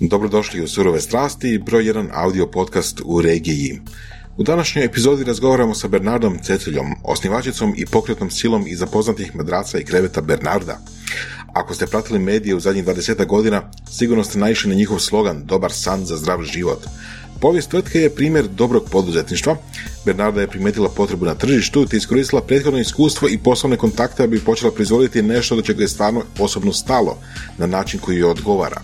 Dobrodošli u Surove strasti, broj jedan audio podcast u regiji. U današnjoj epizodi razgovaramo sa Bernardom Ceciljom, osnivačicom i pokretnom silom iza poznatih madraca i kreveta Bernarda. Ako ste pratili medije u zadnjih 20 godina, sigurno ste naišli na njihov slogan Dobar san za zdrav život. Povijest tvrtke je primjer dobrog poduzetništva. Bernarda je primetila potrebu na tržištu te iskoristila prethodno iskustvo i poslovne kontakte da bi počela proizvoditi nešto do čega je stvarno osobno stalo, na način koji joj odgovara.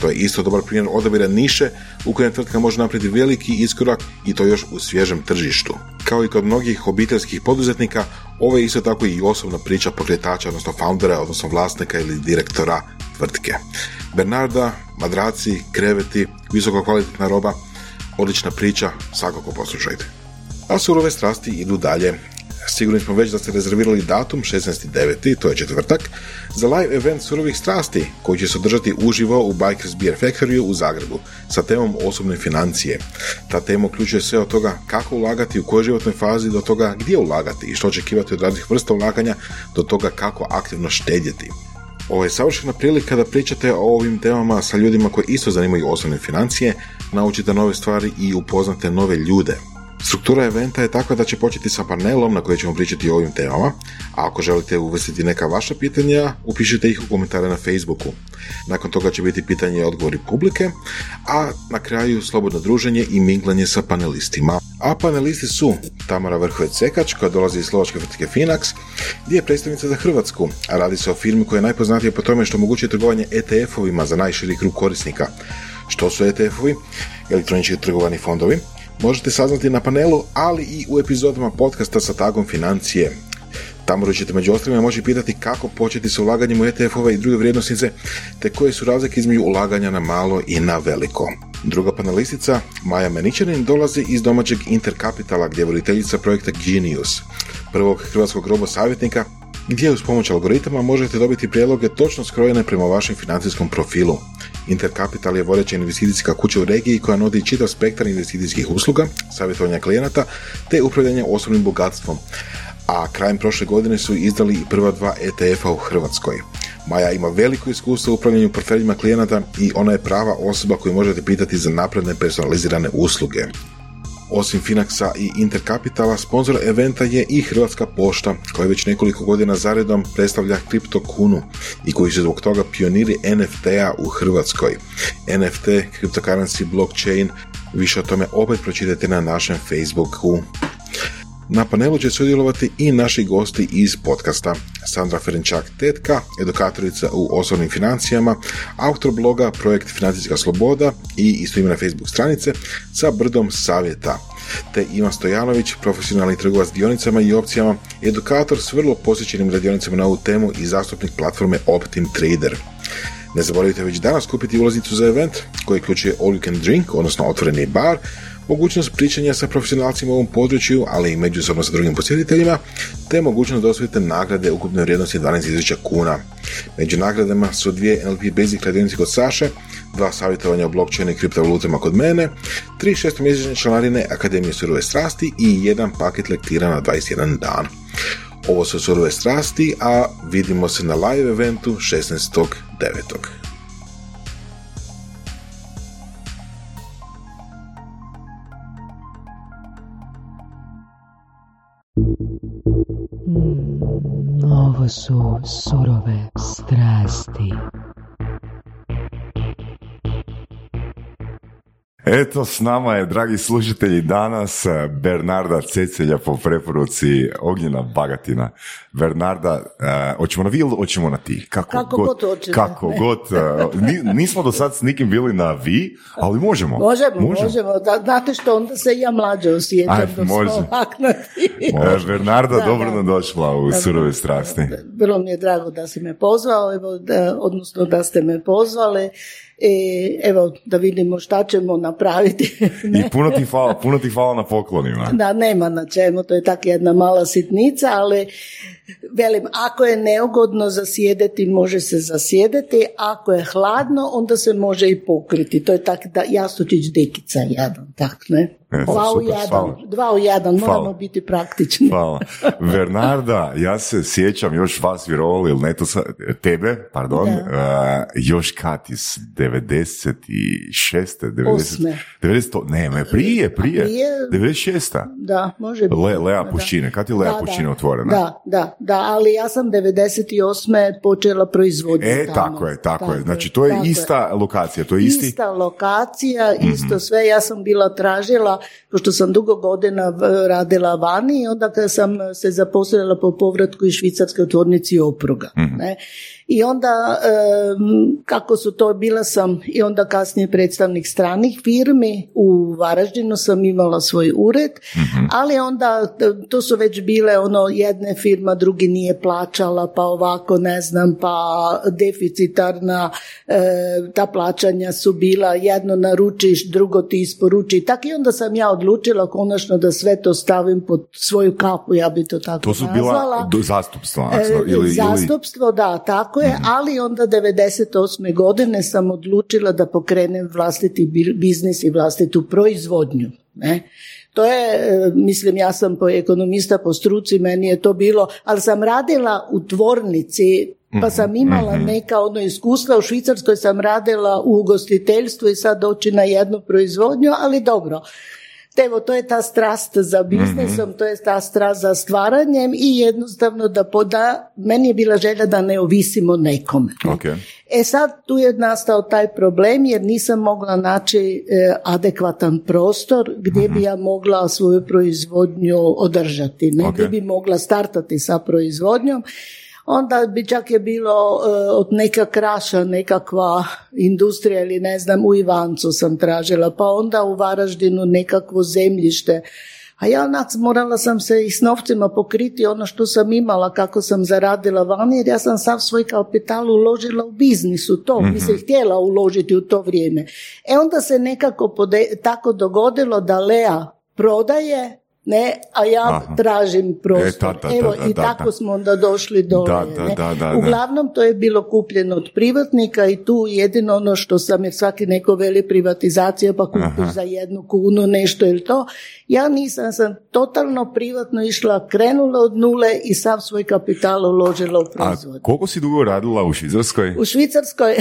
To je isto dobar primjer odabira niše u kojem tvrtka može napraviti veliki iskorak i to još u svježem tržištu. Kao i kod mnogih obiteljskih poduzetnika, ovo je isto tako i osobna priča pokretača, odnosno foundera, odnosno vlasnika ili direktora tvrtke. Bernarda, madraci, kreveti, visoko kvalitetna roba, odlična priča, svakako poslušajte. A surove strasti idu dalje. Sigurni smo već da ste rezervirali datum 16.9. to je četvrtak, za live event surovih strasti koji će se održati uživo u Bikers Beer Factory u Zagrebu sa temom osobne financije. Ta tema uključuje sve od toga kako ulagati u kojoj životnoj fazi do toga gdje ulagati i što očekivati od raznih vrsta ulaganja do toga kako aktivno štedjeti. Ovo je savršena prilika da pričate o ovim temama sa ljudima koji isto zanimaju osobne financije, naučite nove stvari i upoznate nove ljude. Struktura eventa je takva da će početi sa panelom na kojoj ćemo pričati o ovim temama, a ako želite uvrstiti neka vaša pitanja, upišite ih u komentare na Facebooku. Nakon toga će biti pitanje i odgovori publike, a na kraju slobodno druženje i minglanje sa panelistima. A panelisti su Tamara Vrhovec-Sekač, koja dolazi iz slovačke tvrtke Finax, gdje je predstavnica za Hrvatsku, a radi se o firmi koja je najpoznatija po tome što omogućuje trgovanje ETF-ovima za najširi krug korisnika. Što su ETF-ovi? Elektronički trgovani fondovi možete saznati na panelu, ali i u epizodama podcasta sa tagom financije. Tamo ćete među ostalima moći pitati kako početi sa ulaganjem u ETF-ove i druge vrijednosnice, te koje su razlike između ulaganja na malo i na veliko. Druga panelistica, Maja Meničanin, dolazi iz domaćeg Interkapitala gdje je voditeljica projekta Genius, prvog hrvatskog robo savjetnika gdje uz pomoć algoritama možete dobiti prijedloge točno skrojene prema vašem financijskom profilu. Intercapital je vodeća investicijska kuća u regiji koja nudi čitav spektar investicijskih usluga, savjetovanja klijenata te upravljanja osobnim bogatstvom. A krajem prošle godine su izdali i prva dva ETF-a u Hrvatskoj. Maja ima veliko iskustvo u upravljanju portfeljima klijenata i ona je prava osoba koju možete pitati za napredne personalizirane usluge. Osim Finaxa i Interkapitala, sponsor eventa je i Hrvatska pošta, koja već nekoliko godina zaredom predstavlja kriptokunu i koji su zbog toga pioniri NFT-a u Hrvatskoj. NFT, cryptocurrency, blockchain, više o tome opet pročitajte na našem Facebooku. Na panelu će sudjelovati i naši gosti iz podcasta. Sandra Ferenčak Tetka, edukatorica u osobnim financijama, autor bloga Projekt Financijska sloboda i istoimena Facebook stranice sa brdom savjeta te Ivan Stojanović, profesionalni trgovac dionicama i opcijama, edukator s vrlo posjećenim radionicama na ovu temu i zastupnik platforme Optim Trader. Ne zaboravite već danas kupiti ulaznicu za event koji uključuje all you can drink, odnosno otvoreni bar, mogućnost pričanja sa profesionalcima u ovom području, ali i međusobno sa drugim posjetiteljima, te mogućnost da osvojite nagrade ukupne vrijednosti 12.000 kuna. Među nagradama su dvije NLP Basic radionice kod Saše, dva savjetovanja o blockchainu i kriptovalutama kod mene, tri šestomjesečne članarine Akademije surove strasti i jedan paket lektira na 21 dan. Ovo su surove strasti, a vidimo se na live eventu 16.9. su surove strasti. Eto, s nama je, dragi slušatelji, danas eh, Bernarda Cecelja po preporuci Ognjena Bagatina. Bernarda, uh, hoćemo na vi ili hoćemo na ti? Kako, kako god, god Kako god. Uh, nismo do sad s nikim bili na vi, ali možemo. Možemo, možemo. možemo. Da, znate što, onda se ja mlađe osjećam Aj, da može. Bernarda, da, dobro nam došla u surove strasti. Bilo mi je drago da si me pozvao, evo, da, odnosno da ste me pozvali i evo da vidimo šta ćemo napraviti. I puno ti hvala, puno ti hvala na poklonima. Da, nema na čemu, to je tak jedna mala sitnica, ali velim, ako je neugodno zasjedeti, može se zasjedeti, ako je hladno, onda se može i pokriti. To je tak da jastučić dekica jadan, tak, ne? E, Dva u jedan, hvala. dva u jedan, moramo Hvala. biti praktični. Hvala. Bernarda, ja se sjećam još vas vjerovali ili ne, to sa, tebe, pardon, eh, još kad iz 96. 90, Osme. 90, ne, me prije, prije, prije? 96. Da, može biti. Le, Lea Da. Puščine, kad je Lea. Puščine otvorena? Da, da, da, ali ja sam 98. počela proizvodnju E, tamo. tako je, tako, je. Znači, to je tako ista lokacija, to je isti... Ista lokacija, isto sve. Ja sam bila tražila, pošto sam dugo godina radila vani, i onda kad sam se zaposlila po povratku iz Švicarske u tvornici opruga. Mhm. Ne? I onda, kako su to, bila sam i onda kasnije predstavnik stranih firmi, u Varaždinu sam imala svoj ured, Mhm. ali onda to su već bile ono jedne firma, drugi nije plaćala, pa ovako ne znam, pa deficitarna, e, ta plaćanja su bila, jedno naručiš, drugo ti isporuči. Tako i onda sam ja odlučila konačno da sve to stavim pod svoju kapu, ja bi to tako To su nazvala. bila zastupstva, E, ili, ili. Zastupstvo, da, tako je, ali onda 98. godine sam odlučila da pokrenem vlastiti bi- biznis i vlastitu proizvodnju. Ne? To je, e, mislim, ja sam po ekonomista po struci, meni je to bilo, ali sam radila u tvornici, Mhm, pa sam imala neka ono iskustva, u Švicarskoj sam radila u ugostiteljstvu i sad doći na jednu proizvodnju, ali dobro. Evo, to je ta strast za biznisom, to je ta strast za stvaranjem i jednostavno da poda, meni je bila želja da ne ovisimo nekome. Ok. E sad tu je nastao taj problem jer nisam mogla naći e, adekvatan prostor gdje bi ja mogla svoju proizvodnju održati, ne Ok. gdje bi mogla startati sa proizvodnjom. Onda bi čak je bilo e, od neka kraša, nekakva industrija ili ne znam, u Ivancu sam tražila, pa onda u Varaždinu nekakvo zemljište. A ja onak morala sam se i s novcima pokriti ono što sam imala, kako sam zaradila vani, jer ja sam sav svoj kapital uložila u biznis, u to, mislim, htjela uložiti u to vrijeme. E onda se nekako pode- tako dogodilo da Lea prodaje, ne, a ja Aha. tražim prostor. E, da, da, da, Evo, da, i tako smo onda došli do Da, Lee, da, ne. da, da, da. Uglavnom to je bilo kupljeno od privatnika i tu jedino ono što sam, jer svaki neko veli privatizacija pa kupiš za jednu kunu nešto ili to. Ja nisam, sam totalno privatno išla, krenula od nule i sav svoj kapital uložila u A proizvod. koliko si dugo radila u Švicarskoj? U Švicarskoj e,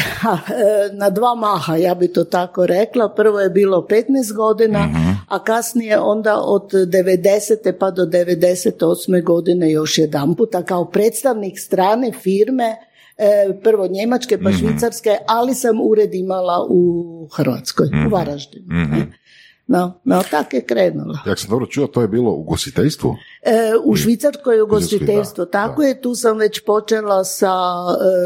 na dva maha, ja bi to tako rekla. Prvo je bilo 15 godina, Mhm. A kasnije onda od 90. pa do 98. godine još jedan puta kao predstavnik strane firme, e, prvo njemačke Mhm. pa švicarske, ali sam ured imala u Hrvatskoj, Mhm. u Varaždinu. No, no, tako je krenulo. Jak sam dobro čuo, to je bilo u gostiteljstvu? E, u Švicarskoj ugostiteljstvo, da, tako da. je, tu sam već počela sa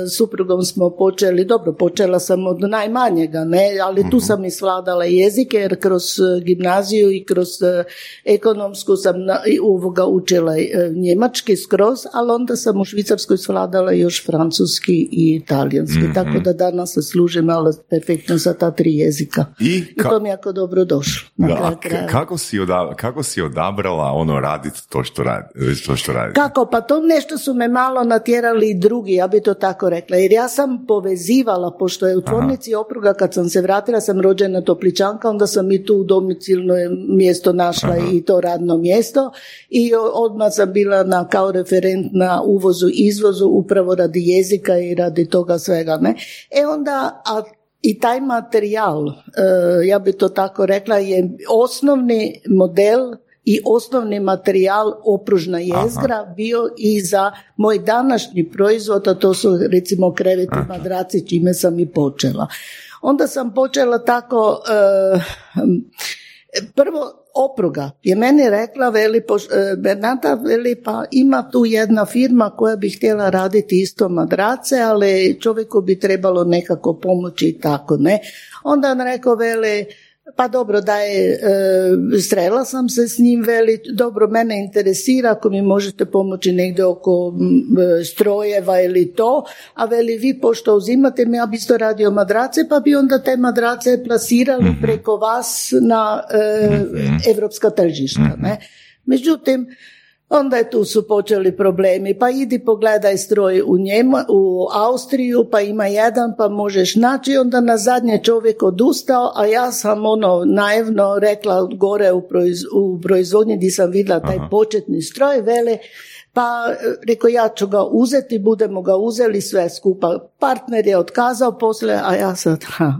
e, suprugom smo počeli, dobro, počela sam od najmanjega, ne, ali Mhm. tu sam i svladala jezike jer kroz e, gimnaziju i kroz e, ekonomsku sam na, i ovoga učila e, njemački skroz, ali onda sam u Švicarskoj svladala još francuski i italijanski, Mhm. tako da danas se služim malo perfektno sa ta tri jezika. I I ka- to mi je jako dobro došlo. Da, k- kako, si oda, kako si odabrala ono raditi to što radi, to što radi? Kako? Pa to nešto su me malo natjerali i drugi, ja bi to tako rekla. Jer ja sam povezivala, pošto je u tvornici opruga, kad sam se vratila, sam rođena topličanka, onda sam i tu domicilno mjesto našla i to radno mjesto. I odmah sam bila na, kao referent na uvozu izvozu, upravo radi jezika i radi toga svega. Ne? E onda, a i taj materijal, e, ja bi to tako rekla, je osnovni model i osnovni materijal opružna jezgra bio i za moj današnji proizvod, a to su recimo kreveti madraci, čime sam i počela. Onda sam počela tako, e, prvo opruga je meni rekla, veli, e, Bernata, veli, pa ima tu jedna firma koja bi htjela raditi isto madrace, ali čovjeku bi trebalo nekako pomoći i tako, ne. Onda on rekao, veli, pa dobro da je, e, srela sam se s njim, veli, dobro, mene interesira ako mi možete pomoći negdje oko e, strojeva ili to, a veli vi pošto uzimate mi, ja bi isto radio madrace, pa bi onda te madrace plasirali preko vas na e, evropska tržišta, ne. Međutim, Onda je tu su počeli problemi, pa idi pogledaj stroj u, Njema, u Austriju, pa ima jedan, pa možeš naći, onda na zadnje čovjek odustao, a ja sam ono naivno rekla gore u, proiz, u proizvodnji gdje sam vidjela taj početni stroj, vele, pa rekao ja ću ga uzeti, budemo ga uzeli sve skupa. Partner je otkazao poslije, a ja sad, ha,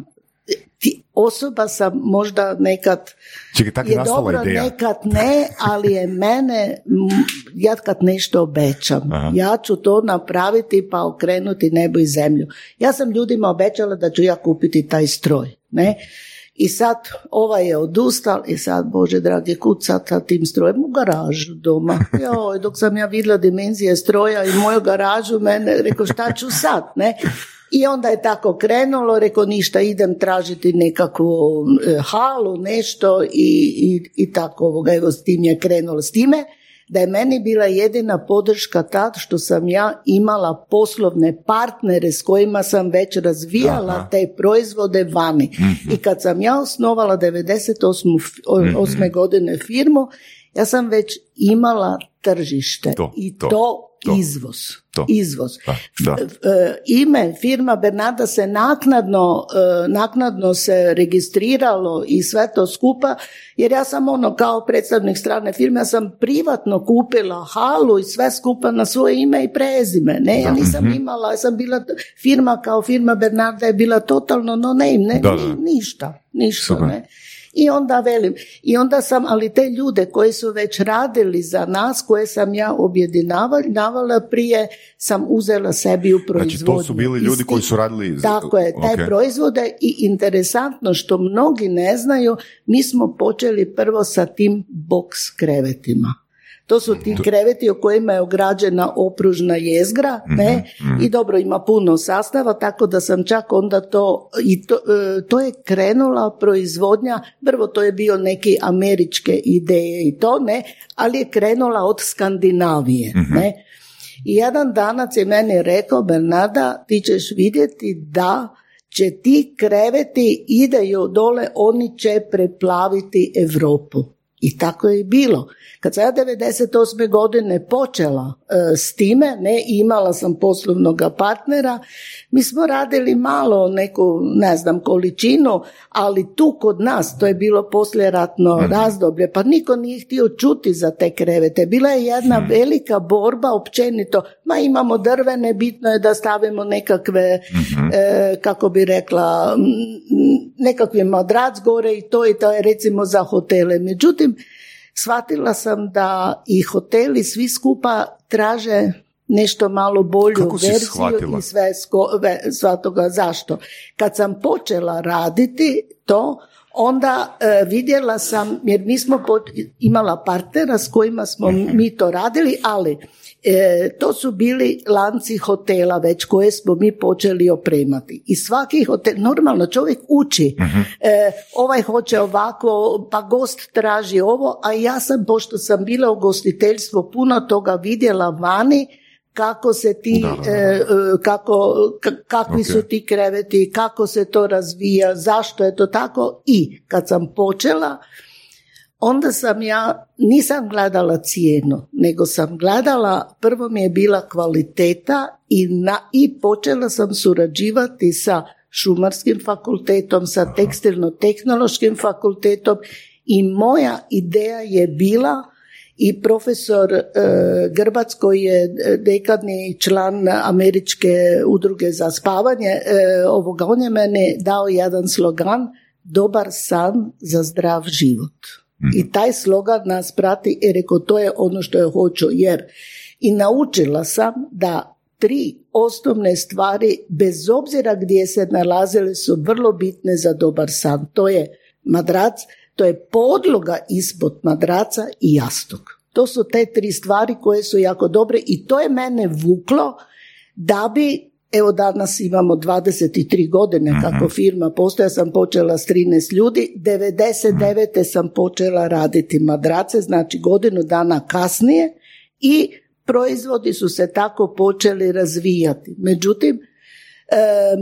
osoba sam možda nekad Čekaj, je dobro, ideja. nekad ne, ali je mene, ja kad nešto obećam, ja ću to napraviti pa okrenuti nebo i zemlju. Ja sam ljudima obećala da ću ja kupiti taj stroj, ne? I sad ovaj je odustal i sad, Bože dragi, kud sad sa tim strojem u garažu doma. Joj, dok sam ja vidjela dimenzije stroja i moju garažu, mene, rekao šta ću sad, ne? I onda je tako krenulo, rekao ništa, idem tražiti nekakvu e, halu, nešto i, i, i tako ovoga, evo s tim je krenulo. S time da je meni bila jedina podrška tad što sam ja imala poslovne partnere s kojima sam već razvijala te proizvode vani. Mhm. I kad sam ja osnovala 98. Mhm. godine firmu, ja sam već imala tržište To, i to, to, to. izvoz. To. Izvoz. Da, da. E, ime firma Bernarda se naknadno, e, naknadno se registriralo i sve to skupa, jer ja sam ono kao predstavnik strane firme, ja sam privatno kupila halu i sve skupa na svoje ime i prezime. Ne, ja nisam Mhm. imala, ja sam bila firma kao firma Bernarda je bila totalno no name, ne, Da, da. ni- ništa, ništa, Super. ne. I onda velim, i onda sam, ali te ljude koji su već radili za nas, koje sam ja objedinavala prije, sam uzela sebi u proizvodnju. Znači, to su bili ljudi koji su radili... Tako je, taj Ok. proizvode i interesantno što mnogi ne znaju, mi smo počeli prvo sa tim box krevetima. To su ti kreveti o kojima je ograđena opružna jezgra, ne? I dobro, ima puno sastava, tako da sam čak onda to, i to, e, to je krenula proizvodnja, prvo to je bio neki američke ideje i to, ne? Ali je krenula od Skandinavije, ne? I jedan danac je meni rekao, Bernarda, ti ćeš vidjeti da će ti kreveti ideju dole, oni će preplaviti Europu. I tako je i bilo. Kad sam ja 98. godine počela e, s time, ne, imala sam poslovnog partnera, mi smo radili malo neku, ne znam, količinu, ali tu kod nas, to je bilo poslijeratno razdoblje, pa niko nije htio čuti za te krevete. Bila je jedna velika borba općenito, ma imamo drvene, bitno je da stavimo nekakve, e, kako bi rekla, nekakvi madrac gore i to i to je recimo za hotele. Međutim, shvatila sam da i hoteli svi skupa traže nešto malo bolju Kako verziju i sve sko- ve- toga. Zašto? Kad sam počela raditi to, onda e, vidjela sam, jer mi smo pot- imala partnera s kojima smo mi to radili, ali e, to su bili lanci hotela već koje smo mi počeli opremati. I svaki hotel, normalno čovjek uči, e, ovaj hoće ovako, pa gost traži ovo, a ja sam, pošto sam bila u gostiteljstvu, puno toga vidjela vani, kako se ti, Da, da, da. e, e, kako, ka- kakvi Ok. su ti kreveti, kako se to razvija, zašto je to tako i kad sam počela, onda sam ja, nisam gledala cijenu, nego sam gledala, prvo mi je bila kvaliteta i, na, i počela sam surađivati sa šumarskim fakultetom, sa tekstilno-tehnološkim fakultetom i moja ideja je bila i profesor e, Grbac koji je e, dekadni član američke udruge za spavanje, e, ovoga, on je mene dao jedan slogan dobar san za zdrav život. I taj slogan nas prati i rekao to je ono što je hoću jer i naučila sam da tri osnovne stvari bez obzira gdje se nalazile su vrlo bitne za dobar san. To je madrac, to je podloga ispod madraca i jastuk. To su te tri stvari koje su jako dobre i to je mene vuklo da bi Evo danas imamo 23 godine kako firma postoja, sam počela s 13 ljudi, 99. sam počela raditi madrace, znači godinu dana kasnije i proizvodi su se tako počeli razvijati. Međutim, e,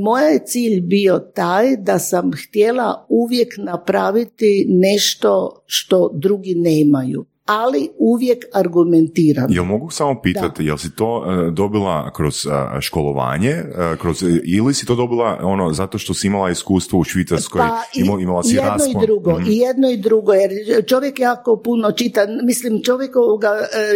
moj je cilj bio taj da sam htjela uvijek napraviti nešto što drugi nemaju. Ali uvijek argumentirano. Jel mogu samo pitati, jel si to e, dobila kroz e, školovanje, e, kroz, ili si to dobila ono zato što si imala iskustvo u Švicarskoj, Pa i imala, si jedno raspon? i drugo, Mhm. i jedno i drugo, jer čovjek jako puno čita, mislim čovjek ovoga,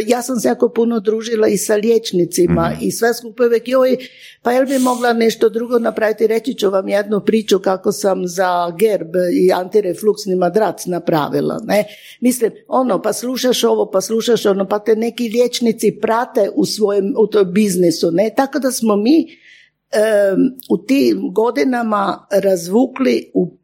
ja sam se jako puno družila i sa liječnicima Mhm. i sve skupa uvijek, joj, pa jel bi mogla nešto drugo napraviti, reći ću vam jednu priču kako sam za gerb i antirefluksni madrac napravila, ne, mislim, ono, pa slušaš ovo, pa slušaš ono, pa te neki liječnici prate u svojem, u toj biznisu, ne, tako da smo mi em, u tim godinama razvukli u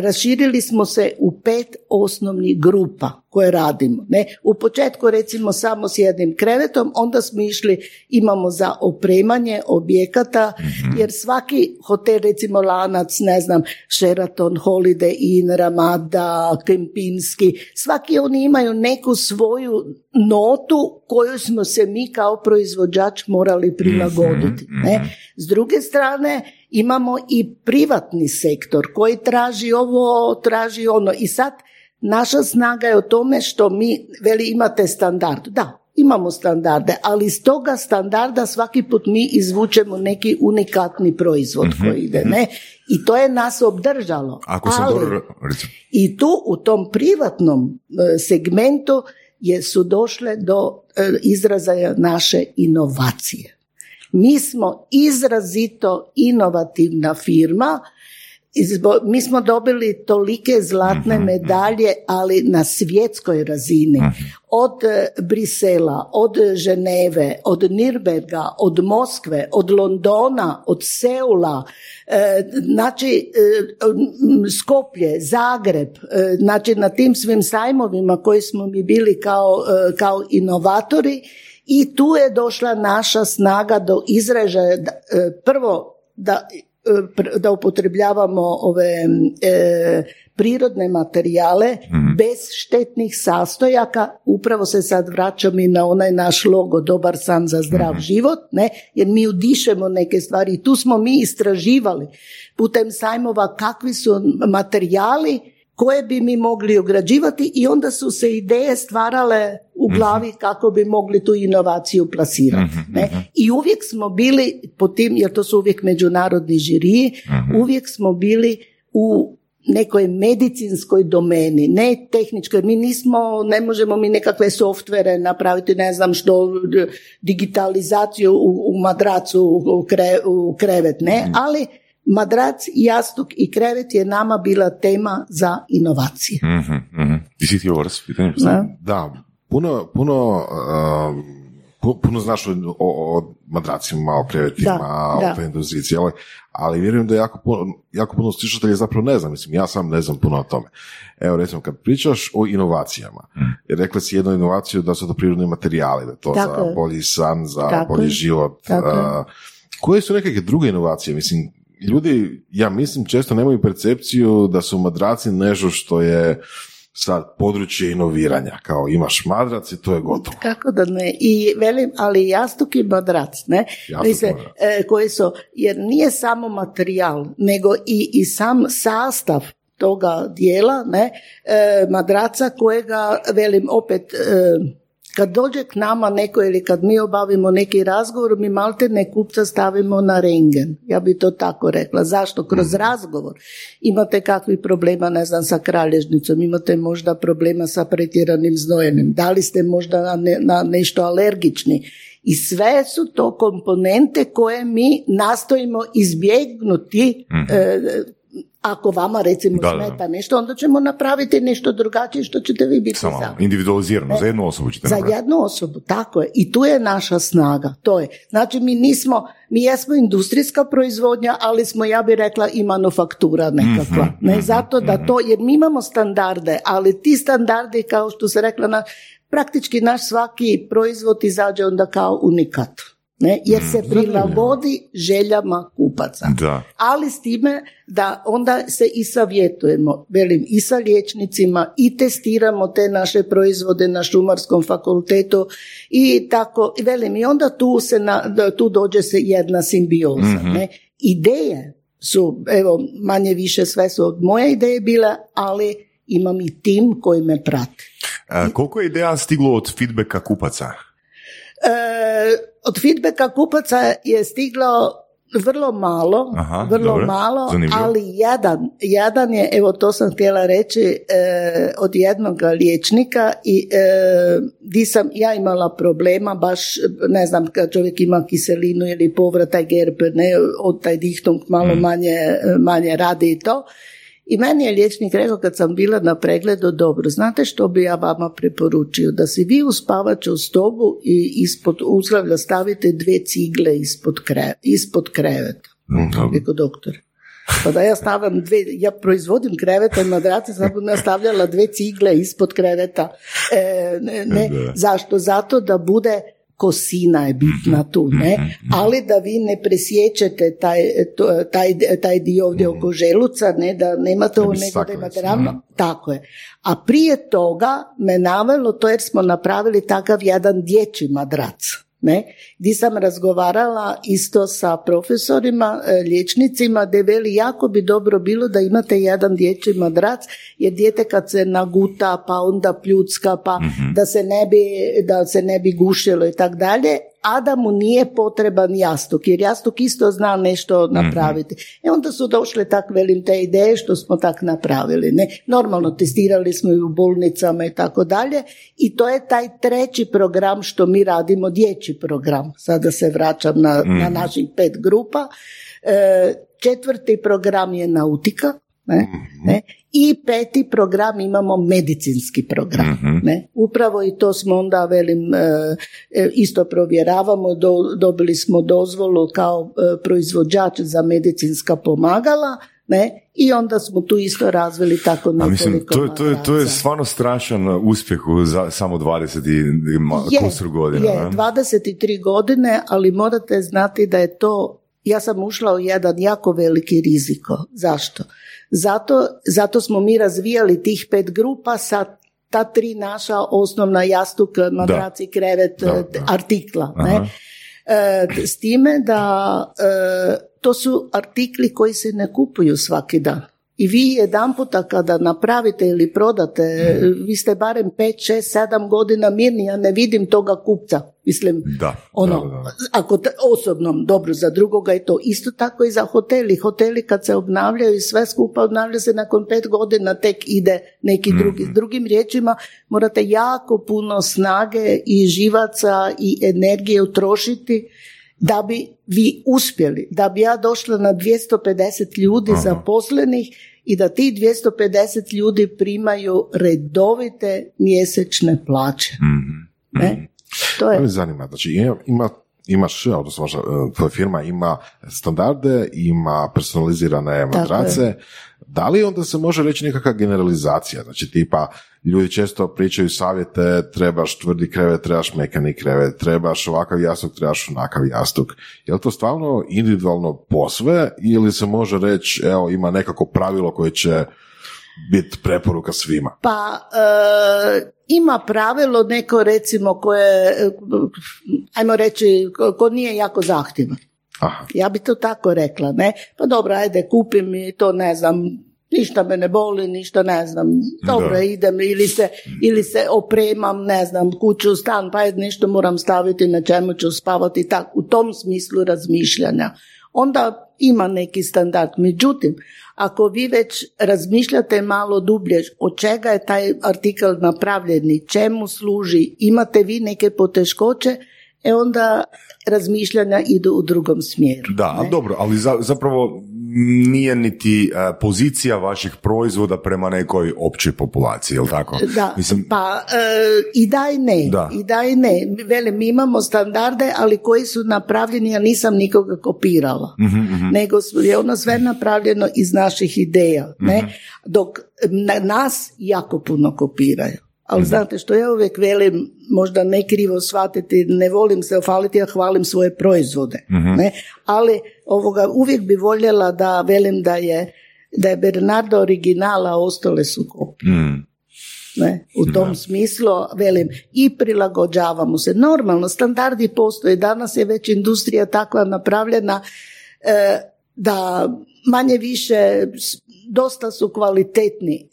raširili smo se u pet osnovnih grupa koje radimo. Ne? U početku recimo samo s jednim krevetom, onda smo išli, imamo za opremanje objekata, jer svaki hotel, recimo lanac, ne znam, Sheraton, Holiday Inn, Ramada, Kempinski, svaki oni imaju neku svoju notu koju smo se mi kao proizvođač morali prilagoditi. Ne? S druge strane, imamo i privatni sektor koji traži ovo, traži ono. I sad naša snaga je u tome što mi, veli imate standard. Da, imamo standarde, ali iz toga standarda svaki put mi izvučemo neki unikatni proizvod koji ide. Ne? I to je nas obdržalo. Ako sam Ali- dobro, i tu u tom privatnom e, segmentu je, su došle do e, izražaja naše inovacije. Mi smo izrazito inovativna firma, izbo- mi smo dobili tolike zlatne medalje, ali na svjetskoj razini. Od e, Brisela, od Ženeve, od Nirberga, od Moskve, od Londona, od Seula, e, znači e, Skoplje, Zagreb, e, znači na tim svim sajmovima koji smo mi bili kao, kao inovatori i tu je došla naša snaga do izražaja prvo da da upotrebljavamo ove e, prirodne materijale bez štetnih sastojaka. Upravo se sad vraćam i na onaj naš logo dobar san za zdrav život ne? Jer mi udišemo neke stvari i tu smo mi istraživali putem sajmova kakvi su materijali koje bi mi mogli ugrađivati i onda su se ideje stvarale u glavi kako bi mogli tu inovaciju plasirati. Ne? I uvijek smo bili po tim, jer to su uvijek međunarodni žiriji, uvijek smo bili u nekoj medicinskoj domeni, ne tehničkoj. Mi nismo, ne možemo mi nekakve softvere napraviti, ne znam što, digitalizaciju u, u madracu, u, kre- u krevet, ne, ali madrac, jastuk i krevet je nama bila tema za inovacije. mhm, mhm. Ti si htio vrst pitanje? Da. Da, puno, puno, pu- puno znaš o, o, o madracima, o krevetima, Da, o toj ali, ali vjerujem da jako puno, jako puno slušatelja zapravo ne znam, mislim, ja sam ne znam puno o tome. Evo, recimo, kad pričaš o inovacijama, jer rekla si jednu inovaciju da su to prirodni materijali, da to Tako za bolji san, za Tako bolji je. život. Tako a, koje su nekakve druge inovacije? Mislim, ljudi, ja mislim, često nemaju percepciju da su madraci nešto što je sad područje inoviranja, kao imaš madrac i to je gotovo. Kako da ne? I velim, ali jastuk i madrac, ne? Jastuk, Mislim, madrac. e, koji su, jer nije samo materijal, nego i, i sam sastav toga dijela, ne, e, madraca kojega, velim, opet, e, kad dođe k nama neko ili kad mi obavimo neki razgovor, mi malte ne kupca stavimo na rengen. Ja bi to tako rekla. Zašto? Kroz razgovor imate kakvi problema, ne znam, sa kralježnicom, imate možda problema sa pretjeranim znojenjem, da li ste možda na, ne- na nešto alergični. I sve su to komponente koje mi nastojimo izbjegnuti e, ako vama recimo Da, da, da. smeta nešto, onda ćemo napraviti nešto drugačije što ćete vi biti Samo sami. individualizirano, za jednu osobu ćete Za napraviti. jednu osobu, tako je. I tu je naša snaga. To je. Znači mi nismo, mi jesmo industrijska proizvodnja, ali smo, ja bih rekla, i manufaktura nekakva. Mhm, ne zato da to, jer mi imamo standarde, ali ti standardi, kao što se rekla, na, praktički naš svaki proizvod izađe onda kao unikat. Ne? Jer se prilagodi željama kupaca Da. ali s time da onda se i savjetujemo, velim, i sa liječnicima i testiramo te naše proizvode na šumarskom fakultetu i tako, velim, i onda tu, se na, tu dođe se jedna simbioza. Ne? Ideje su, evo, manje više sve su od moje ideje bile, ali imam i tim koji me prati. A, koliko je ideja stiglo od feedbacka kupaca? E, od feedbacka kupaca je stiglo vrlo malo, Aha, vrlo dobro, malo, zanimljivo. ali jedan, jedan je, evo to sam htjela reći, e, od jednog liječnika i e, di sam ja imala problema, baš ne znam, kad čovjek ima kiselinu ili povrataj gerb, ne, od taj dihtung malo manje, manje radi i to. I meni je liječnik rekao kad sam bila na pregledu, dobro, znate što bi ja vama preporučio? Da si vi u spavaću stobu i ispod uzglavlja stavite dve cigle ispod, kre, ispod kreveta. Rekao doktor. Pa da ja stavljam dve, ja proizvodim krevete i madrace, sam ja stavljala dve cigle ispod kreveta. E, ne, ne, zašto? Zato da bude kosina je bitna tu, ne? Ali da vi ne presjećete taj, taj, taj dio ovdje oko želuca, ne? Da nemate ovo, nego da imate ravno. Tako je. A prije toga me navelo to jer smo napravili takav jedan dječji madrac. Ne? Gdje sam razgovarala isto sa profesorima, e, liječnicima, da veli jako bi dobro bilo da imate jedan dječji madrac, jer dijete kad se naguta, pa onda pljucka, pa da se ne bi, da se ne bi gušilo i tak dalje, a da mu nije potreban jastuk, jer jastuk isto zna nešto napraviti. E onda su došle tak velim te ideje što smo tak napravili. Ne? Normalno testirali smo i u bolnicama i tako dalje i to je taj treći program što mi radimo, dječji program. Sada se vraćam na, na naših pet grupa. E, četvrti program je nautika, ne, ne, i peti program imamo medicinski program. Ne? Upravo i to smo onda, velim, e, e, isto provjeravamo, do- dobili smo dozvolu kao e, proizvođač za medicinska pomagala, ne, i onda smo tu isto razvili tako A nekoliko mislim, to, je- to, je, to je stvarno strašan uspjeh u za, samo 20 i ma- Je, godina. Je, ne? 23 godine, ali morate znati da je to, ja sam ušla u jedan jako veliki riziko. Zašto? Zato, zato smo mi razvijali tih pet grupa sa ta tri naša osnovna jastuk, madraci, krevet, Da, eh, da. artikla. Aha. Ne? E, s time da e, to su artikli koji se ne kupuju svaki dan. I vi jedan puta kada napravite ili prodate, vi ste barem 5, 6, 7 godina mirni, ja ne vidim toga kupca. Mislim, Da, ono, da, da, da. ako te- osobno, dobro, za drugoga je to isto tako i za hoteli. Hoteli kad se obnavljaju i sve skupa obnavlja se nakon pet godina tek ide neki Mhm. drugi. S drugim riječima morate jako puno snage i živaca i energije utrošiti da bi vi uspjeli, da bi ja došla na 250 ljudi zaposlenih i da ti 250 ljudi primaju redovite mjesečne plaće. Mhm. Ne? To To je me zanima, znači ima, ima imaš, odnosno e, tvoja firma ima standarde, ima personalizirane madrace, da li onda se može reći nekakva generalizacija, znači tipa ljudi često pričaju savjete, trebaš tvrdi krevet, trebaš mekani krevet, trebaš ovakav jastuk, trebaš onakav jastuk. Je li to stvarno individualno posve ili se može reći, evo ima nekako pravilo koje će biti preporuka svima? Pa e, ima pravilo neko recimo koje, e, ajmo reći, ko, nije jako zahtjevan. Aha. Ja bi to tako rekla, ne? Pa dobro, ajde, kupim i to ne znam, ništa me ne boli, ništa ne znam, dobro Da. idem ili se, ili se opremam, ne znam, kuću, stan, pa ajde, nešto moram staviti na čemu ću spavati, tak, u tom smislu razmišljanja. Onda ima neki standard. Međutim, ako vi već razmišljate malo dublje od čega je taj artikl napravljen čemu služi, imate vi neke poteškoće, e onda razmišljanja idu u drugom smjeru. Da, ali dobro, ali za, zapravo nije niti e, pozicija vaših proizvoda prema nekoj općoj populaciji, jel tako? Da, Mislim, pa e, i da i ne, Da. i da i ne. Velim, mi imamo standarde, ali koji su napravljeni, ja nisam nikoga kopirala, Mhm, nego je ono sve napravljeno iz naših ideja, Mhm. ne? Dok na, nas jako puno kopiraju. Ali znate što ja uvijek velim, možda ne krivo shvatiti, ne volim se ofaliti, ja hvalim svoje proizvode. Mhm. Ne? Ali ovoga, uvijek bi voljela da velim da je, da je Bernardo originala, a ostale su kopije. mm, Ne, u tom smislu, velim, i prilagođavamo se. Normalno, standardi postoje. Danas je već industrija takva napravljena e, da manje više dosta su kvalitetni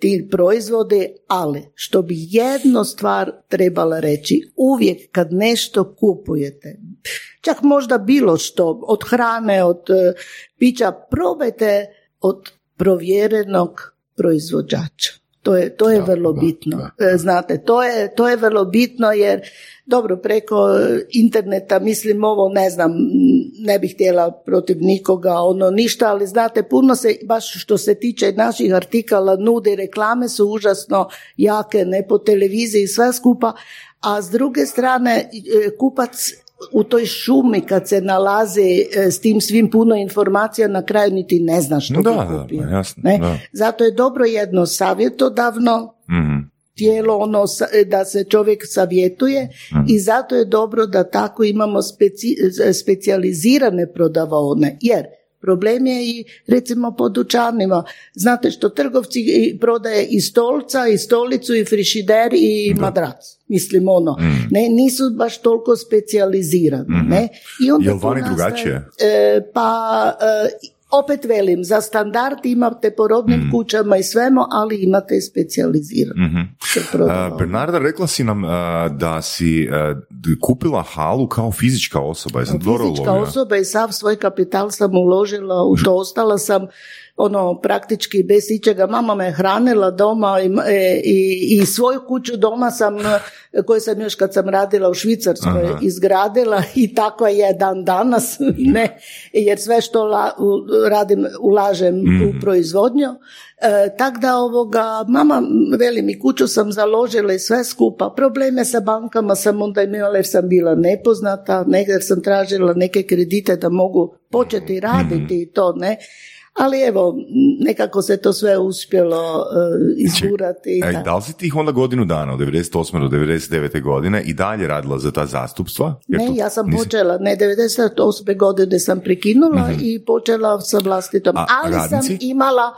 ti proizvodi, ali što bi jednu stvar trebala reći, uvijek kad nešto kupujete, čak možda bilo što, od hrane, od e, pića, probajte od provjerenog proizvođača. To je, to je Da, vrlo da, bitno. E, Znate, to je, to je vrlo bitno jer dobro, preko interneta mislim ovo, ne znam, ne bih htjela protiv nikoga, ono ništa, ali znate, puno se, baš što se tiče naših artikala, nude reklame su užasno jake, ne po televiziji sve skupa, a s druge strane e, kupac u toj šumi kad se nalazi e, s tim svim puno informacija na kraju niti ne zna što Da, bi da, kupio. pa jasno, ne? da. Zato je dobro jedno savjetodavno Mhm. tijelo ono sa- da se čovjek savjetuje i zato je dobro da tako imamo speci, specijalizirane prodavaone jer problem je i recimo po dućanima. Znate što trgovci prodaje i stolca i stolicu i frižider i madrac. Mislim ono ne nisu baš toliko specijalizirani ne? I onda Jel vani drugačije? E, pa e, opet velim, za standard imate po robnim kućama i svemu, ali imate i specijalizirano. Mhm. prodava. A, Bernarda, rekla si nam a, da si d- kupila halu kao fizička osoba. Jesam Fizička osoba i sav svoj kapital sam uložila u to, ostala sam ono praktički bez ičega. Mama me hranila doma i, e, i, i svoju kuću doma sam, e, koju sam još kad sam radila u Švicarskoj Aha. izgradila i tako je dan danas, ne, jer sve što la- u- radim ulažem Mhm. u proizvodnju. E, tak da ovoga, mama, veli mi, kuću sam založila i sve skupa. Probleme sa bankama sam onda imala jer sam bila nepoznata, ne, jer sam tražila neke kredite da mogu početi raditi i to, ne. Ali evo, nekako se to sve uspjelo e, izgurati. i E, da li si tih onda godinu dana, od 98. do 99. godine i dalje radila za ta zastupstva? Jer Ne, to ja sam nisi- počela, ne, 98. godine sam prekinula i počela sa vlastitom. A Ali radnici? sam imala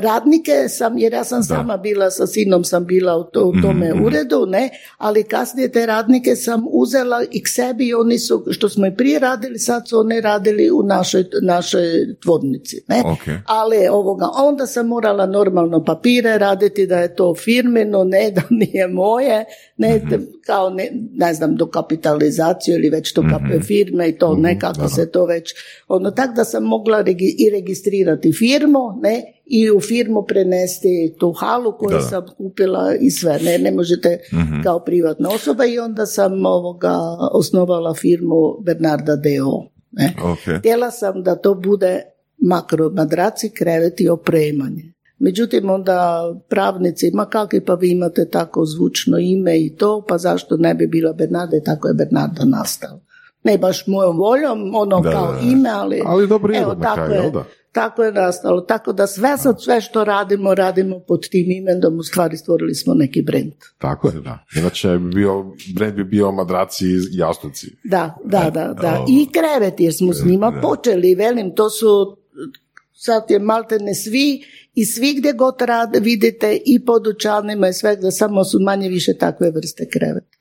radnike, sam, jer ja sam sama bila, sa sinom sam bila u, to, u tome uredu, ne, ali kasnije te radnike sam uzela i k sebi i oni su, što smo i prije radili, sad su oni radili u našoj, našoj tvornici, ne. Ok. Ali ovoga, onda sam morala normalno papire raditi da je to firmeno, ne da nije moje, ne kao ne, ne znam dokapitalizaciju ili već to kap- firme i to ne kako se to već ono tak da sam mogla regi- i registrirati firmu ne i u firmu prenesti tu halu koju Da, sam kupila i sve ne ne možete kao privatna osoba i onda sam ovoga osnovala firmu Bernarda D.O. Ne? Ok. Htjela sam da to bude makro madraci, krevet i opremanje. Međutim, onda pravnici, ma kakvi pa vi imate tako zvučno ime i to, pa zašto ne bi bila Bernarda i tako je Bernarda nastala. Ne baš mojom voljom, ono Da, kao da, da. ime, ali... Ali dobro evo, na tako kraju, je, da? Tako je nastalo. Tako da sve sad, sve što radimo, radimo pod tim imenom, u stvari stvorili smo neki brend. Tako je, da. Inače bi bio, brand bi bio madraci i jastuci. Da, da, da, da. o. I krevet jer smo s njima počeli, velim, to su sad je maltene svi i svi gdje god rade, vidite i po dućanima i sve, da samo su manje više takve vrste kreveta.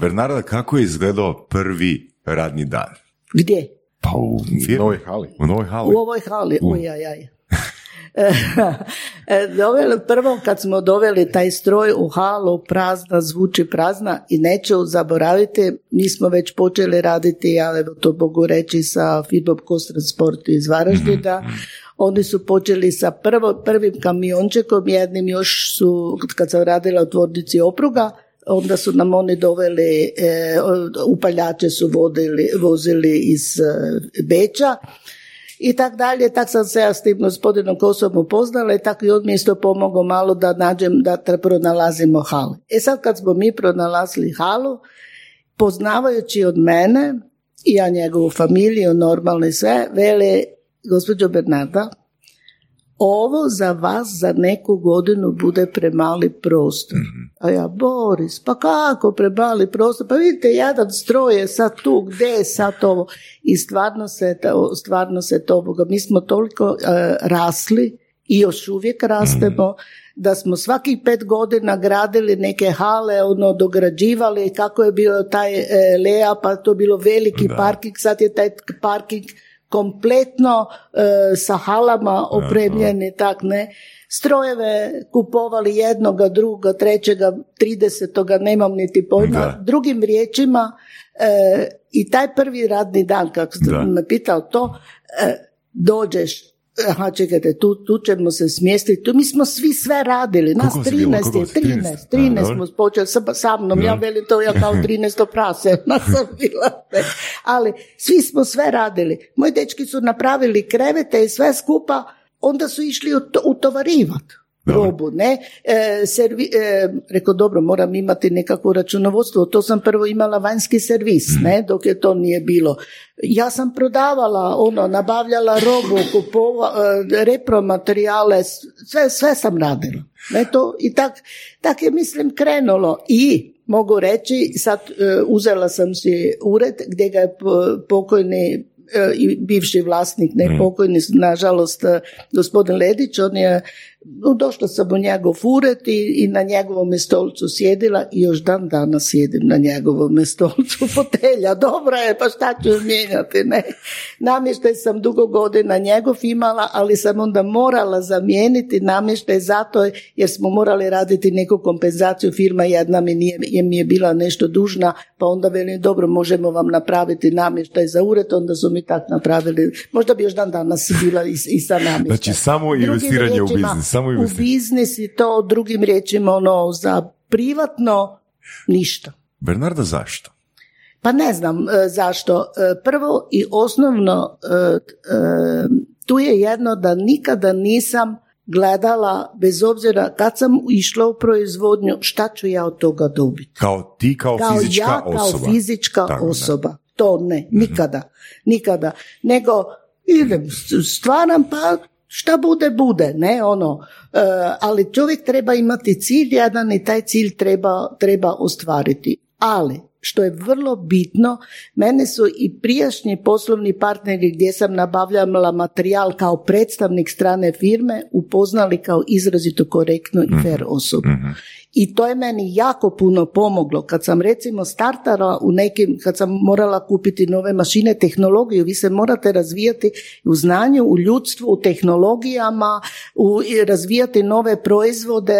Bernarda, kako je izgledao prvi radni dan? Gdje? Pa u firmi. Novoj hali. U novoj hali. U ovoj hali, ujajaj. E, doveli, prvo kad smo doveli taj stroj u halu, prazna, zvuči prazna i neću zaboraviti, mi smo već počeli raditi, ja evo to mogu reći sa firmom Kostransport iz Varaždina, oni su počeli sa prvo, prvim kamiončekom, jednim još su, kad sam radila u tvornici opruga, onda su nam oni doveli, e, upaljače su vodili, vozili iz e, Beča, i tak dalje, tak sam se ja s tim gospodinom Kosom upoznala i tako i on mi pomogao malo da nađem, da pronalazimo halu. E sad kad smo mi pronalazili halu, poznavajući od mene i ja njegovu familiju, normalno i sve, vele, gospođo Bernarda, ovo za vas za neku godinu bude premali prostor. A ja, Boris, pa kako premali prostor? Pa vidite, jedan stroj je sad tu, gdje je sad ovo? I stvarno se, to- stvarno se to, ovoga, mi smo toliko e, rasli i još uvijek rastemo, da smo svakih pet godina gradili neke hale, ono, dograđivali, kako je bio taj e, Lea, pa to je bilo veliki parking, sad je taj parking kompletno e, sa halama opremljeni, tak ne, strojeve kupovali jednoga, druga, trećega, tridesetoga, nemam niti pojma. Da. Drugim riječima, e, i taj prvi radni dan, kako ste Da. me pitao to, e, dođeš, aha, čekajte, tu, tu ćemo se smjestiti, tu mi smo svi sve radili, nas Koliko vas je bilo? 13, Koliko je, vas je? 13, 13, 13 a, smo počeli sa, sa mnom, ja velim to ja kao 13 prase, ona sam bila, ali svi smo sve radili. Moji dečki su napravili krevete i sve skupa, onda su išli uto- utovarivati. Robu, ne, e, servi, e, rekao dobro, moram imati nekakvo računovodstvo, to sam prvo imala vanjski servis, ne, dok je to nije bilo. Ja sam prodavala, ono, nabavljala robu, kupova, e, repromaterijale, sve, sve sam radila. Ne, to, I tak, tak je, mislim, krenulo. I mogu reći, sad e, uzela sam si ured gdje ga je po- pokojni e, i bivši vlasnik, ne pokojni, nažalost, e, gospodin Ledić, on je, no, došla sam u njegov ured i, i na njegovom stolcu sjedila i još dan danas sjedim na njegovom stolcu fotelja. Dobra je, pa šta ću mijenjati, ne? Namještaj sam dugo godina njegov imala, ali sam onda morala zamijeniti namještaj zato jer smo morali raditi neku kompenzaciju. Firma jedna mi, nije, je, mi je bila nešto dužna, pa onda velim, dobro, možemo vam napraviti namještaj za ured, onda su mi tak napravili. Možda bi još dan danas bila i, i sa namještajem. Znači, samo investiranje u biznis, samo U biznis i to drugim riječima ono za privatno ništa. Bernarda, zašto? Pa ne znam e, zašto. E, Prvo i osnovno e, tu je jedno da nikada nisam gledala, bez obzira kad sam išla u proizvodnju, šta ću ja od toga dobiti. Kao ti, kao, Kao fizička ja, kao osoba. fizička Tako, da. osoba. To ne, nikada, nikada. Nego idem, stvaram pa šta bude, bude, ne, ono, e, ali čovjek treba imati cilj jedan i taj cilj treba, treba ostvariti. Ali, što je vrlo bitno, mene su i prijašnji poslovni partneri gdje sam nabavljala materijal kao predstavnik strane firme upoznali kao izrazito korektnu i fair osobu. I to je meni jako puno pomoglo. Kad sam recimo startala u nekim, kad sam morala kupiti nove mašine, tehnologiju, vi se morate razvijati u znanju, u ljudstvu, u tehnologijama, u, i razvijati nove proizvode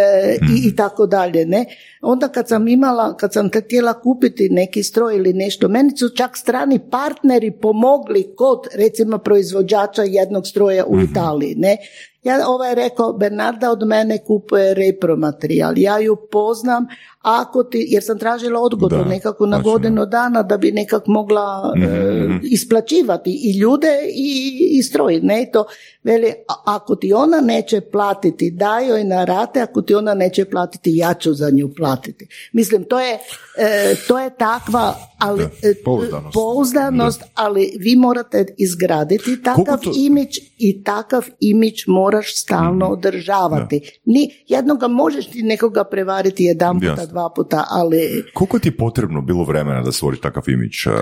i, i tako dalje. Ne? Onda kad sam imala, kad sam htjela kupiti neki stroj ili nešto, meni su čak strani partneri pomogli kod recimo proizvođača jednog stroja u Italiji. Ne? Ja ovaj je rekao, Bernarda od mene kupuje repromaterijal, ja ju poznam, ako ti, jer sam tražila odgodu Da, nekako na godinu dana da bi nekak mogla e, Mhm. isplaćivati i ljude i, i stroj, ne I to, veli, ako ti ona neće platiti, daj joj na rate, ako ti ona neće platiti, ja ću za nju platiti. Mislim, to je, e, to je takva, ali, Da, e, pouzdanost. pouzdanost, ali vi morate izgraditi takav to- imidž i takav imidž moraš stalno održavati. Ni, jednoga možeš ti nekoga prevariti jedan puta. Dva puta, ali Koliko ti je potrebno bilo vremena da stvoriš takav imidž? Uh,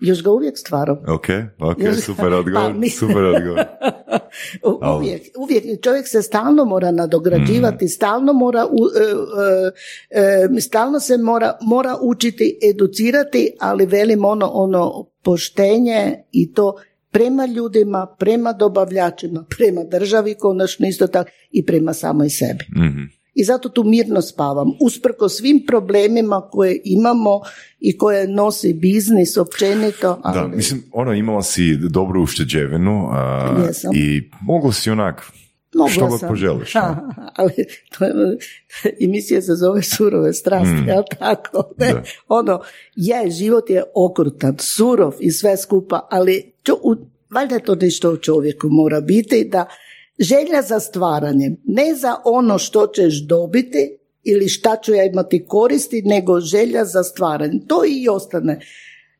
još ga uvijek stvaram. ok, ok, Još- super odgovor, Pa, mi- super odgovor. Uvijek, uvijek, čovjek se stalno mora nadograđivati, stalno mora, u- e, e, e, stalno se mora, mora učiti, educirati, ali velim ono, ono poštenje i to prema ljudima, prema dobavljačima, prema državi konačno isto tako i prema samoj sebi. Mhm. I zato tu mirno spavam, usprko svim problemima koje imamo i koje nosi biznis općenito. Ali, Da, mislim, ono, imala si dobru ušteđevinu a, i mogla si onak, Mogla što god poželiš. Ha, ali to je, emisija se zove surove strasti, Mm. jel tako? Ne? Da. Ono, je, život je okrutan, surov i sve skupa, ali čo, u, valjda to nešto u čovjeku mora biti, da želja za stvaranjem, ne za ono što ćeš dobiti ili šta ću ja imati koristi, nego želja za stvaranje. To i ostane.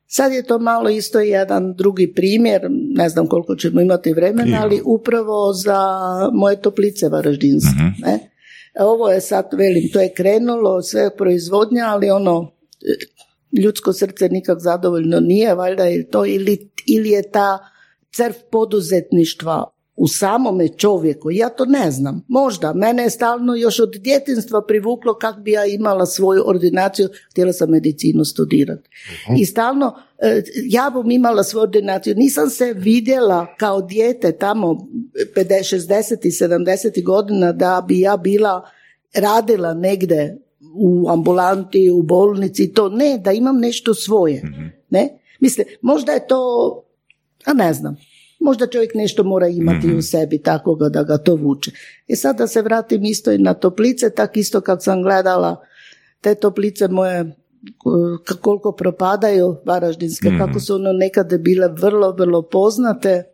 Sad je to malo isto jedan drugi primjer, ne znam koliko ćemo imati vremena, ali upravo za moje toplice varaždinske. Ne? Ovo je sad, velim, to je krenulo, sve proizvodnja, ali ono, ljudsko srce nikak zadovoljno nije, valjda je to, ili, ili je ta crv poduzetništva u samome čovjeku, ja to ne znam. Možda, mene je stalno još od djetinstva privuklo kak bi ja imala svoju ordinaciju, htjela sam medicinu studirati. I stalno, e, ja bom imala svoju ordinaciju, nisam se vidjela kao dijete tamo 50, 60 i 70 godina da bi ja bila radila negdje u ambulanti, u bolnici, to ne, da imam nešto svoje. Ne? Mislim, možda je to, a ne znam, možda čovjek nešto mora imati u sebi takvoga da ga to vuče. I sad da se vratim isto i na toplice, tak isto kad sam gledala te toplice moje koliko propadaju varaždinske, kako su ono nekada bile vrlo, vrlo poznate.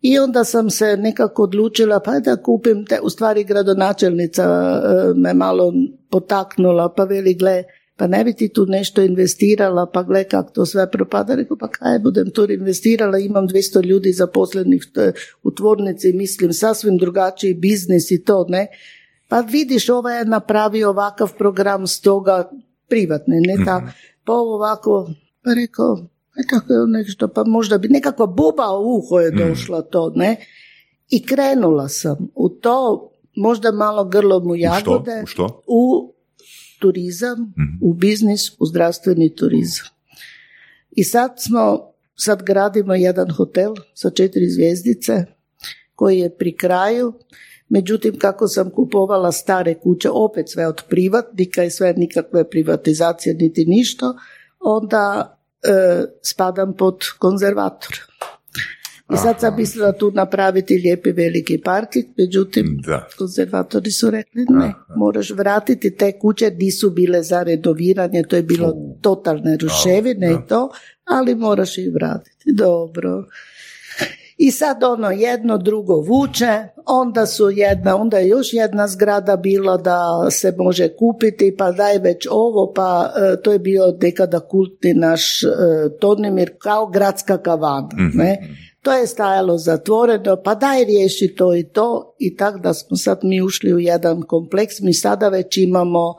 I onda sam se nekako odlučila pa da kupim te, u stvari gradonačelnica e, me malo potaknula, pa veli gle, pa ne bi ti tu nešto investirala, pa gle kako to sve propada. Rekao, pa kaj budem tu investirala, imam 200 ljudi zaposlenih e, u tvornici, mislim, sasvim drugačiji biznis i to, ne. Pa vidiš, ovaj je napravio ovakav program stoga privatne, ne ta, pa ovako, pa rekao, tako je nešto, pa možda bi nekakva buba u uho je došla to, ne. I krenula sam u to, možda malo grlom u U što? jagode, U što? u turizam, u biznis, u zdravstveni turizam. I sad smo, sad gradimo jedan hotel sa četiri zvjezdice koji je pri kraju. Međutim, kako sam kupovala stare kuće, opet sve od privatnika i sve nikakve privatizacije niti ništa, onda e, spadam pod konzervator. I sad sam mislila tu napraviti lijepi veliki parking, međutim, Da. konzervatori su rekli ne, moraš vratiti te kuće, nisu bile za renoviranje, to je bilo totalne ruševine i to, ali moraš ih vratiti. Dobro. I sad ono jedno drugo vuče, onda su jedna, onda je još jedna zgrada bila da se može kupiti, pa daj već ovo, pa e, to je bio nekada kultni naš e, Tonimir kao gradska kavana, ne? To je stajalo zatvoreno, pa daj riješi to i to. I tak da smo sad mi ušli u jedan kompleks, mi sada već imamo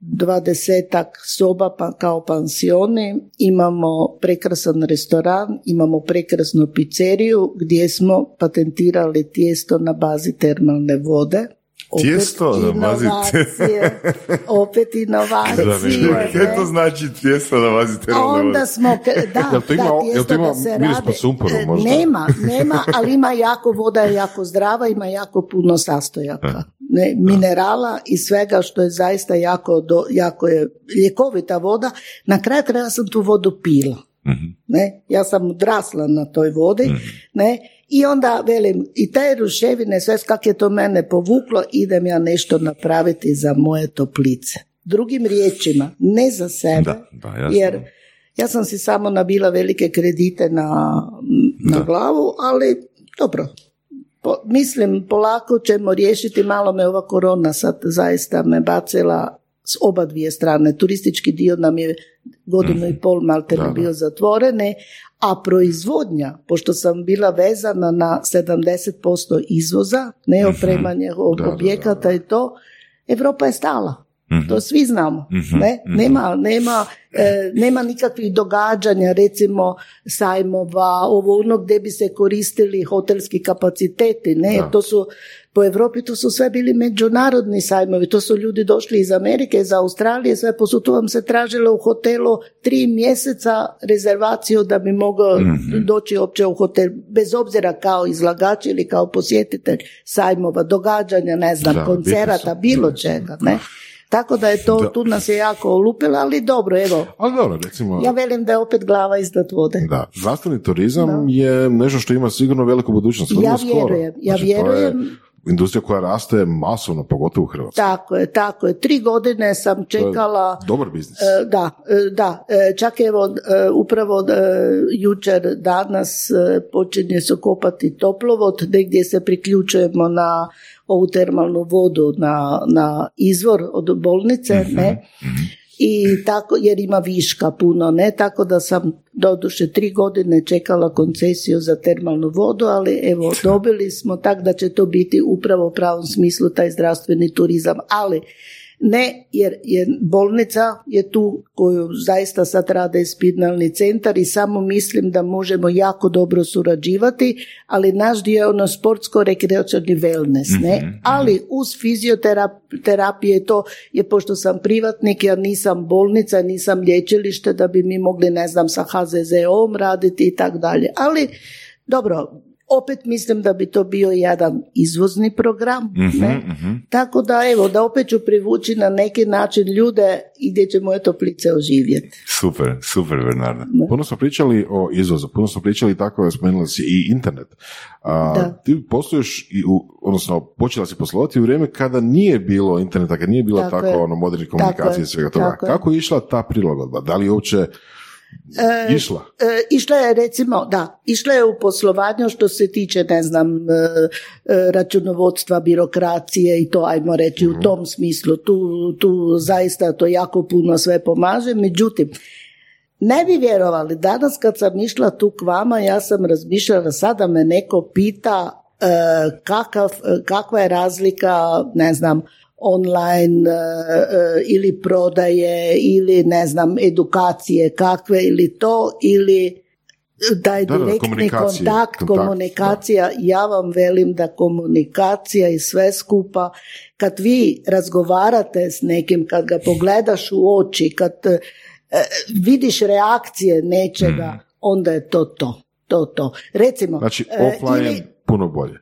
dvadesetak soba pa, kao pansioni, imamo prekrasan restoran, imamo prekrasnu pizzeriju gdje smo patentirali tijesto na bazi termalne vode. Opet Tijesto inovacije, opet inovacije. Kaj to znači tijesto na bazi A onda smo, da, Jel to ima- da, jel tijesto to ima da se miris po sumporu E, možda? Nema, nema, ali ima jako, voda je jako zdrava, ima jako puno sastojaka. Ne, minerala i svega što je zaista jako, do, jako je ljekovita voda. Na kraju kraja sam tu vodu pila. Ne? Ja sam odrasla na toj vodi. Ne? I onda velim, i te ruševine, sve kak je to mene povuklo, idem ja nešto napraviti za moje toplice. Drugim riječima, ne za sebe, Da, da, jer ja sam si samo nabila velike kredite na, na glavu, ali dobro. Po, mislim, polako ćemo riješiti, malo me ova korona sad zaista me bacila s oba dvije strane. Turistički dio nam je godinu i pol malte bio zatvorene, a proizvodnja, pošto sam bila vezana na 70% izvoza, ne opremanje objekata i to, Europa je stala. To svi znamo. Ne? Nema, nema, e, nema nikakvih događanja, recimo sajmova, ovo ono gdje bi se koristili hotelski kapaciteti. Ne? To su, po Europi to su sve bili međunarodni sajmovi. To su ljudi došli iz Amerike, iz Australije, sve posud tu vam se tražilo u hotelu tri mjeseca rezervaciju da bi mogao doći uopće u hotel, bez obzira kao izlagač ili kao posjetitelj sajmova, događanja, ne znam, Da, koncerata, bilo čega. Ne? Tako da je to, tu nas je jako olupilo, ali dobro, evo, Ali dobro, recimo... ja velim da je opet glava iznad vode. Da, zdravstveni turizam je nešto što ima sigurno veliku budućnost. Ja skoro. vjerujem, ja Znači, to je vjerujem. Industrija koja raste masovno, pogotovo u Hrvatskoj. Tako je, tako je. Tri godine sam To je čekala... Dobar biznis. E, Da, e, da, e, čak evo upravo jučer danas počinje se kopati toplovod negdje se priključujemo na ovu termalnu vodu na, na izvor od bolnice, ne? I tako, jer ima viška puno, ne? Tako da sam doduše tri godine čekala koncesiju za termalnu vodu, ali evo dobili smo tak da će to biti upravo u pravom smislu taj zdravstveni turizam. Ali Ne, jer je bolnica je tu koju zaista sad rade spinalni centar i samo mislim da možemo jako dobro surađivati, ali naš dio je ono sportsko-rekreacioni wellness, ne? Mhm, Ali uz fizioterapije to je, pošto sam privatnik, ja nisam bolnica, nisam liječilište da bi mi mogli, ne znam, sa HZZO-om raditi i tako dalje. Ali, dobro, opet mislim da bi to bio jedan izvozni program. Mhm, ne? Tako da, evo, da opet ću privući na neki način ljude i gdje će moje toplice oživjeti. Super, super Bernarda. Puno smo pričali o izvozu, puno smo pričali tako, spomenula si i internet. A, Da. Ti posluješ, i u, odnosno počela si poslovati u vrijeme kada nije bilo interneta, kada nije bilo Tako tako, ono modernih Tako komunikacija je, i svega toga. tako. Kako je išla ta prilagodba? Da li je uopće išla? E, išla je recimo, da, išla je u poslovanju što se tiče, ne znam, e, e, računovodstva, birokracije i to, ajmo reći, u tom smislu. Tu, tu zaista to jako puno sve pomaže. Međutim, ne bi vjerovali, danas kad sam išla tu k vama, ja sam razmišljala, sada me neko pita e, kakav, kakva je razlika, ne znam, online e, e, ili prodaje ili ne znam edukacije kakve ili to ili taj Da, da, direktni komunikacije, kontakt, kontakt, komunikacija, ja vam velim da komunikacija i sve skupa, kad vi razgovarate s nekim, kad ga pogledaš u oči, kad e, vidiš reakcije nečega, onda je to to. To, to. Recimo, Znači, e, offline ili- puno bolje.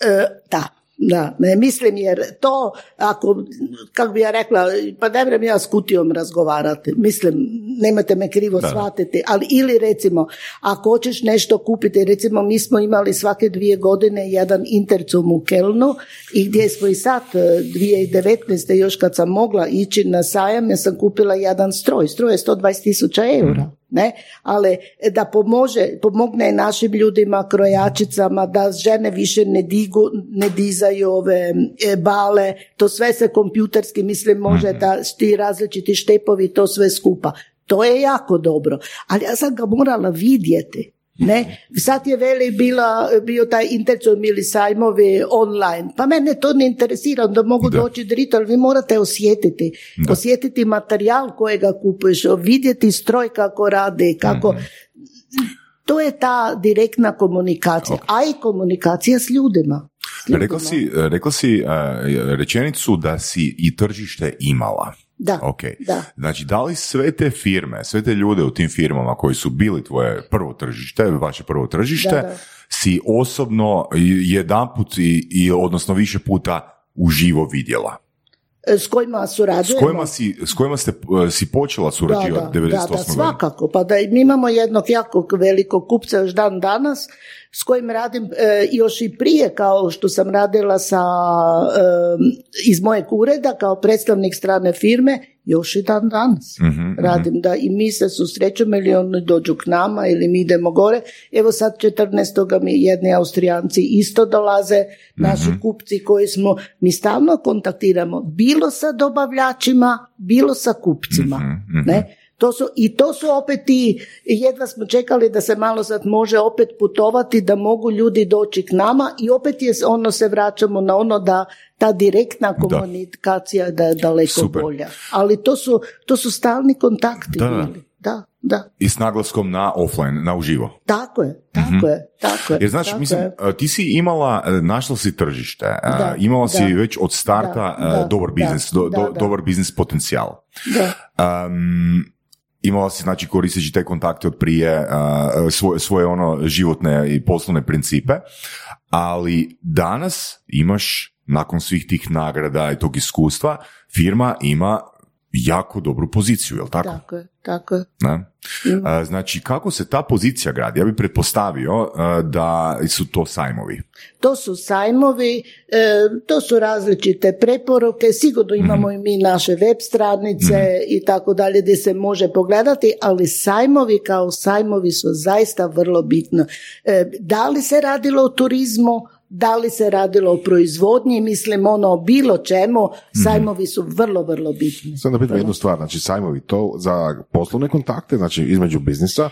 E, da, da, ne mislim jer to, ako, kako bi ja rekla, pa ne vrem ja s kutijom razgovarati, mislim, nemojte me krivo shvatiti, ali ili recimo, ako hoćeš nešto kupiti, recimo mi smo imali svake dvije godine jedan intercum u Kelnu i gdje smo i sad, e, 2019. još kad sam mogla ići na sajam, ja sam kupila jedan stroj, stroj je 120 tisuća eura. Ne? Ali da pomože, pomogne našim ljudima, krojačicama, da žene više ne, digu, ne dizaju ove e, bale, to sve se kompjuterski, mislim, može da ti različiti štepovi, to sve skupa. To je jako dobro. Ali ja sam ga morala vidjeti. Ne? Sad je veli bila, bio taj intercom ili sajmovi online, pa mene to ne interesira, onda mogu doći drito, ali vi morate osjetiti, osjetiti materijal kojega kupuješ, vidjeti stroj kako radi, kako... To je ta direktna komunikacija, a i komunikacija s ljudima. S ljudima. Rekla si, rekla si uh, rečenicu da si i tržište imala. Da, Ok. da. Znači, da li sve te firme, sve te ljude u tim firmama koji su bili tvoje prvo tržište, vaše prvo tržište, Da, da. si osobno jedanput i, i odnosno više puta uživo vidjela? E, S kojima S surađujemo? kojima, si, s kojima ste, uh, si počela surađivati 98. da, da, godine? svakako. Pa da mi imamo jednog jako velikog kupca još dan danas s kojim radim e, još i prije kao što sam radila sa e, iz mojeg ureda kao predstavnik strane firme još i dan danas radim da i mi se susrećemo ili oni dođu k nama ili mi idemo gore. Evo sad 14. mi jedni austrijanci isto dolaze naši kupci koji smo mi stalno kontaktiramo bilo sa dobavljačima bilo sa kupcima ne to su, I to su opet ti, jedva smo čekali da se malo sad može opet putovati, da mogu ljudi doći k nama i opet je ono se vraćamo na ono da ta direktna komunikacija da je daleko Super. bolja. Ali to su, to su stalni kontakti Da, da. bili. Da, da. I s naglaskom na offline, na uživo. Tako je, tako je, tako je. Jer znači, tako mislim, je. ti si imala, e, našla si tržište, e, Da, imala si da. već od starta Da, e, da, dobar da, biznis, do- da, do- da. dobar biznis potencijal. Da. Um, imala si, znači, koristeći te kontakte od prije, svoje, svoje ono životne i poslovne principe, ali danas imaš, nakon svih tih nagrada i tog iskustva, firma ima jako dobru poziciju, jel tako? Tako je, tako je. Ne? Znači, kako se ta pozicija gradi? Ja bih pretpostavio da su to sajmovi. To su sajmovi, e, to su različite preporuke, sigurno imamo i mi naše web stranice i tako dalje gdje se može pogledati, ali sajmovi kao sajmovi su zaista vrlo bitno. E, Da li se radilo o turizmu, da li se radilo o proizvodnji, mislim ono o bilo čemu, sajmovi su vrlo, vrlo bitni. Sam da pitam jednu stvar, znači sajmovi to za poslovne kontakte, znači između biznisa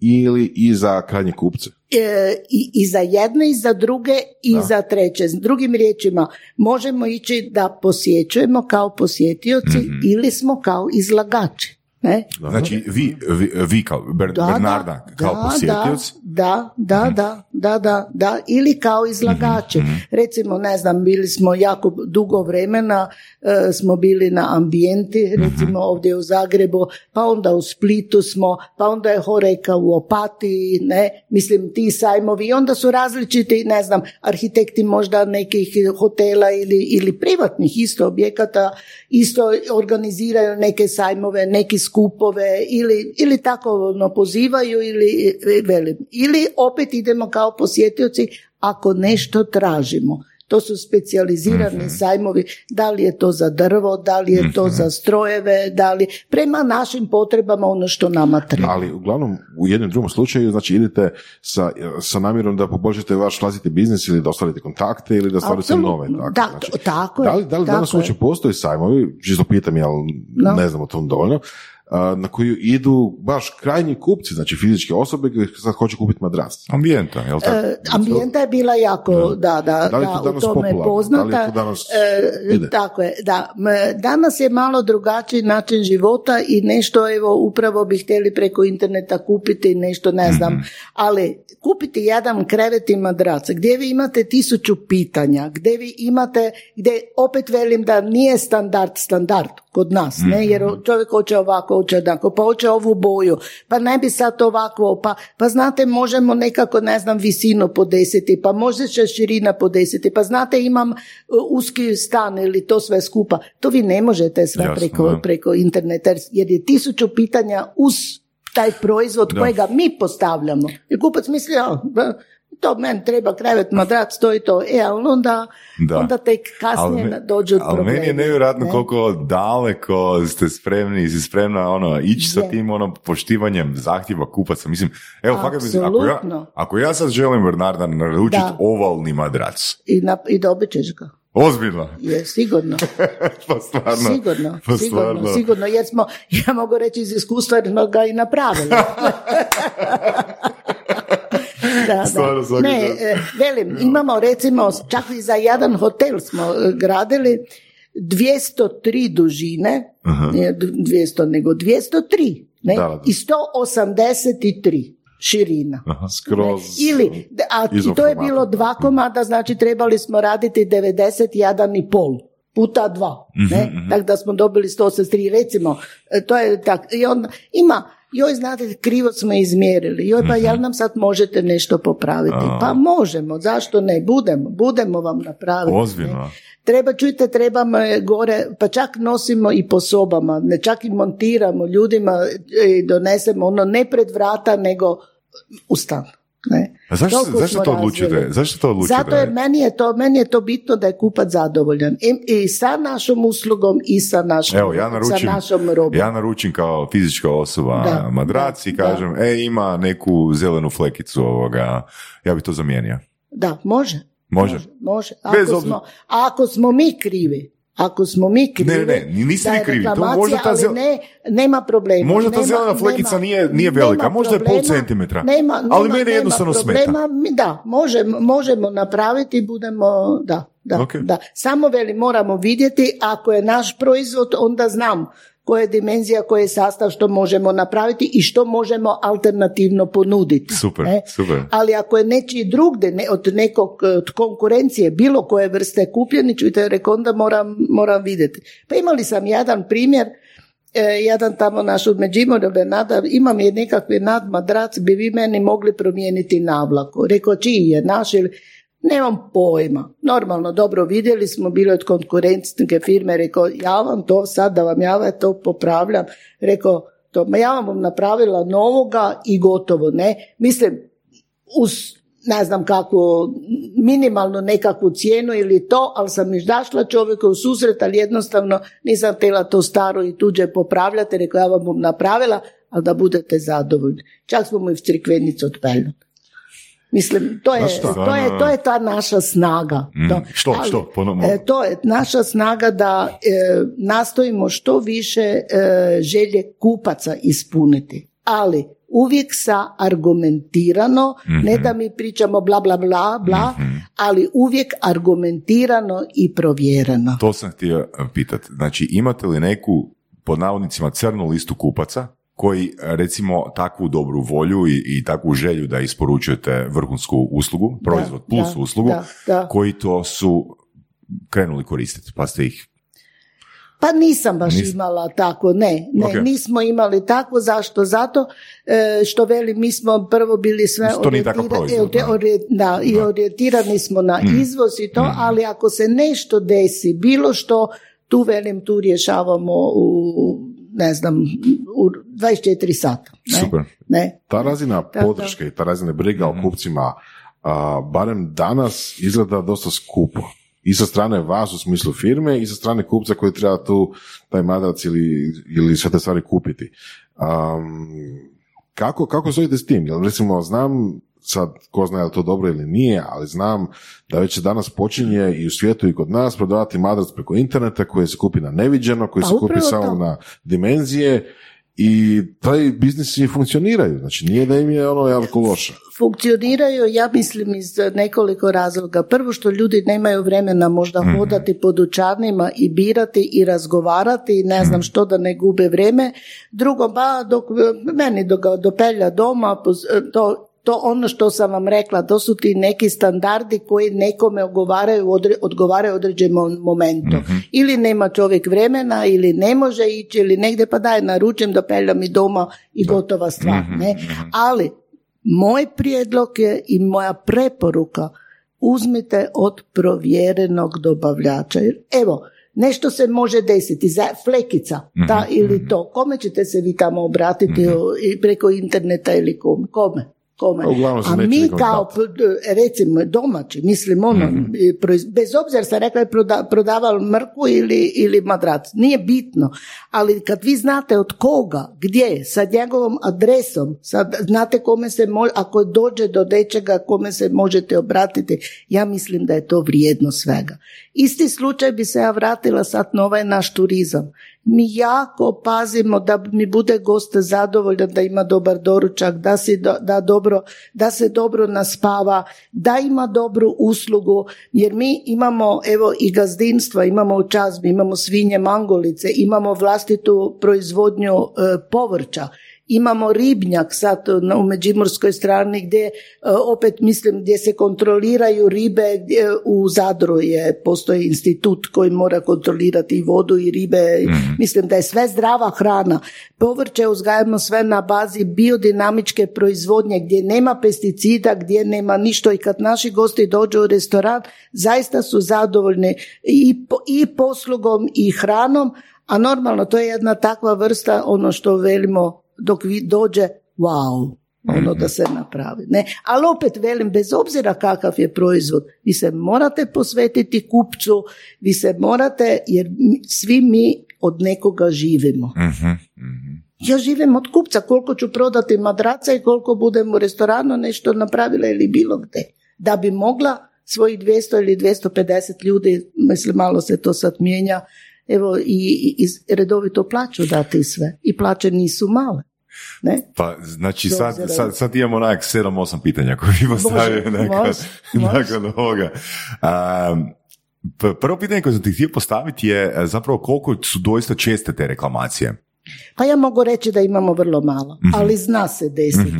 ili i za krajnje kupce? E, i, i za jedne i za druge i za treće. S drugim riječima, možemo ići da posjećujemo kao posjetioci Mhm. ili smo kao izlagači. Ne? Znači, vi, vi, vi kao Ber- Bernarda, kao posjetioc, Da, da, da, da, da, da, ili kao izlagači. Mhm, Recimo, ne znam, bili smo jako dugo vremena, e, smo bili na ambijenti, Mhm. recimo ovdje u Zagrebu, pa onda u Splitu smo, pa onda je Horeka u Opatiji, ne, mislim ti sajmovi, i onda su različiti, ne znam, arhitekti možda nekih hotela ili, ili privatnih isto objekata, isto organiziraju neke sajmove, neki skupove ili, ili tako ono, pozivaju ili e, velim. Ili opet idemo kao posjetioci ako nešto tražimo. To su specijalizirani sajmovi, da li je to za drvo, da li je to za strojeve, da li prema našim potrebama ono što nama treba. Ali uglavnom u jednom drugom slučaju znači idete sa, sa namjerom da poboljšate vaš vlastiti biznis ili da ostvarite kontakte ili da Apsolutno. nove. Tako, Da, znači, tako je, da li, da li tako danas uopće postoji sajmovi, čisto pitam, jel No. ne znam o tom dovoljno, na koju idu baš krajnji kupci, znači fizičke osobe koji sad hoće kupiti madrac. ambijenta, jel tako? E, ambijenta je bila jako, da, da, Da li je da, u tome je popularno? poznata. Da li je to danas E, tako je, da. Danas je malo drugačiji način života i nešto, evo, upravo bi htjeli preko interneta kupiti nešto, ne znam, Mhm. ali kupiti jedan krevet i madrac, gdje vi imate tisuću pitanja, gdje vi imate, gdje opet velim da nije standard standard kod nas, ne, jer Mhm. čovjek hoće ovako, hoće onako, pa hoće ovu boju, pa ne bi sad ovako, pa, pa znate, možemo nekako, ne znam, visinu podesiti, pa može se širina podesiti, pa znate, imam uh, uski stan ili to sve skupa. To vi ne možete sve Jasno, preko, preko interneta, jer- jer je tisuću pitanja uz taj proizvod Da. kojega mi postavljamo. I kupac misli, a, ba, to meni treba krevet, madrac, to i to. E, ali onda, Da. onda tek kasnije me- dođu ali problemi. meni je nevjerojatno ne? koliko daleko ste spremni, si spremna ono, ići sa Je. tim ono, poštivanjem zahtjeva kupaca. Mislim, evo, fakat mislim, ako ja, ako ja sad želim Bernarda naručiti ovalni madrac, I, na, i dobit ćeš ga. Ozbiljno, Je, sigurno. pa stvarno, Sigurno, pa sigurno, stvarno. sigurno, jer smo, ja mogu reći iz iskustva jer smo ga i napravili. da, Stvarno, da. Ne, e, velim, imamo recimo, čak i za jedan hotel smo e, gradili 203 dužine, nije d- 200 nego 203, ne? Da, da. i 183 širina. Skroz Ili, a i to je bilo dva komada, znači trebali smo raditi 91 i pol puta dva, ne? Tako da smo dobili 183, recimo, e, to je tak, i onda ima, joj znate, krivo smo izmjerili, joj pa jel nam sad možete nešto popraviti? Pa možemo, zašto ne, budemo, budemo vam napraviti. Ozbiljno. Treba, čujte, trebamo gore, pa čak nosimo i po sobama, ne čak i montiramo ljudima i donesemo ono ne pred vrata, nego u stan. Ne. A zašto, zašto to odlučite? Zašto to odlučite? Zato jer meni je to, meni je to bitno da je kupac zadovoljan. I, i sa našom uslugom i sa našom, Evo, ja naručim, sa našom robom. ja naručim kao fizička osoba Da, madrac i da, kažem, e, ima neku zelenu flekicu ovoga, ja bi to zamijenio. Da, može. Može? Može. Bez Ako obzira- smo, ako smo mi krivi, ako smo mi krivi, Ne, ne, ne, niste da vi je krivi. To možda ta ali zel- ne, nema problema. Možda ta nema, zelena flekica nema- nije- nije velika, možda je pol problema, centimetra. Nema, Ali nema- mene nema jednostavno problema, mi- Da, možemo, možemo napraviti, budemo, da, da, Ok. da. Samo veli, moramo vidjeti, ako je naš proizvod, onda znam koja je dimenzija, koji je sastav, što možemo napraviti i što možemo alternativno ponuditi. Super, ne? super. Ali ako je nečiji drugde, ne, od nekog e, od konkurencije, bilo koje vrste kupljeni, čujte, rekao, onda moram, moram vidjeti. Pa imali sam jedan primjer, e, jedan tamo naš od Međimurja Bernada, imam je nekakvi nadmadrac, bi vi meni mogli promijeniti navlaku. Rekao, čiji je naš ili... Nemam pojma. Normalno, dobro, vidjeli smo, bilo od konkurentske firme, rekao, ja vam to sad, da vam ja to popravljam. Rekao, to, ma ja vam napravila novoga i gotovo, ne. Mislim, uz ne znam kako, minimalnu nekakvu cijenu ili to, ali sam izdašla čovjeka u susret, ali jednostavno nisam htjela to staro i tuđe popravljati, rekao ja vam napravila, ali da budete zadovoljni. Čak smo mu i v crikvenicu otpeljali. Mislim, to je, šta? to je, to je ta naša snaga. To, što, što? Ponovno. e, to je naša snaga da e, nastojimo što više e, želje kupaca ispuniti. Ali uvijek sa argumentirano, ne da mi pričamo bla bla bla bla, ali uvijek argumentirano i provjereno. To sam htio pitati. Znači, imate li neku, pod navodnicima, crnu listu kupaca koji, recimo, takvu dobru volju i, i takvu želju da isporučujete vrhunsku uslugu, proizvod plus da, uslugu, da, da. koji to su krenuli koristiti, pa ste ih Pa nisam baš Nis- imala tako, ne, ne, Ok. nismo imali tako, zašto? Zato e, što veli, mi smo prvo bili sve orijentirani- proizvod, da. orije- da, i orijentirani smo na Mm. izvoz i to, ali ako se nešto desi, bilo što, tu velim, tu rješavamo u, ne znam, u 24 sata. Ne? super. Ne? Ta razina da. podrške i ta razina briga Mhm. o kupcima, a, barem danas izgleda dosta skupo. I sa strane vas u smislu firme i sa strane kupca koji treba tu taj madrac ili, ili sve te stvari kupiti. Am, kako, kako stojite s tim? Jer recimo znam, sad ko zna je li to dobro ili nije, ali znam da već danas počinje i u svijetu i kod nas prodavati madrac preko interneta koji se kupi na neviđeno, koji Pa se kupi samo to. na dimenzije i taj biznis i funkcioniraju. Znači nije da im je ono jako loše. funkcioniraju, ja mislim, iz nekoliko razloga. Prvo što ljudi nemaju vremena možda Mhm. hodati po dućanima i birati i razgovarati i ne Mhm. znam što da ne gube vrijeme. Drugo, ba, dok meni dok dopelja doma, to to ono što sam vam rekla, to su ti neki standardi koji nekome odgovaraju, odre- odgovaraju određenom momentu. Mhm. Ili nema čovjek vremena, ili ne može ići, ili negdje pa daj naručim, dopelja mi doma i gotova stvar. Mhm, Ne? Ali moj prijedlog je i moja preporuka uzmite od provjerenog dobavljača. Jer, Evo, nešto se može desiti, za flekica, ta ili to. Kome ćete se vi tamo obratiti i preko interneta ili kome? Kome? A mi kao, recimo, domaći, mislim ono, proiz- bez obzira sam rekla je proda, prodavali mrkvu ili, ili madrac, nije bitno, ali kad vi znate od koga, gdje, sa njegovom adresom, sad znate kome se može, ako dođe do nečega kome se možete obratiti, ja mislim da je to vrijedno svega. Isti slučaj bi se ja vratila sad na ovaj naš turizam. Mi jako pazimo da mi bude gost zadovoljan, da ima dobar doručak, da, do- da, dobro, da se dobro naspava, da ima dobru uslugu, jer mi imamo evo i gazdinstva, imamo u čazmi, imamo svinje mangolice, imamo vlastitu proizvodnju e, povrća, Imamo ribnjak sad na- u Međimurskoj strani gdje e, opet mislim gdje se kontroliraju ribe gdje u Zadru je postoji institut koji mora kontrolirati i vodu i ribe mislim da je sve zdrava hrana. Povrće uzgajamo sve na bazi biodinamičke proizvodnje gdje nema pesticida gdje nema ništa i kad naši gosti dođu u restoran zaista su zadovoljni i, po- i poslugom i hranom a normalno to je jedna takva vrsta ono što velimo dok vi dođe wow ono da se napravi. Ne? Ali opet velim, bez obzira kakav je proizvod, vi se morate posvetiti kupcu, vi se morate, jer svi mi od nekoga živimo. Mhm, mhm. Ja živim od kupca, koliko ću prodati madraca i koliko budem u restoranu nešto napravila ili bilo gdje. Da bi mogla svojih 200 ili 250 ljudi, mislim malo se to sad mijenja, evo i, i, i redovito plaću dati i sve. I plaće nisu male. Ne? Pa, znači sad, sad, sad imamo onak 7-8 pitanja koje bi postavio nakon, nakon ovoga. Um, prvo pitanje koje sam ti htio postaviti je e, zapravo koliko su doista česte te reklamacije. Pa ja mogu reći da imamo vrlo malo, Mhm. ali zna se desiti.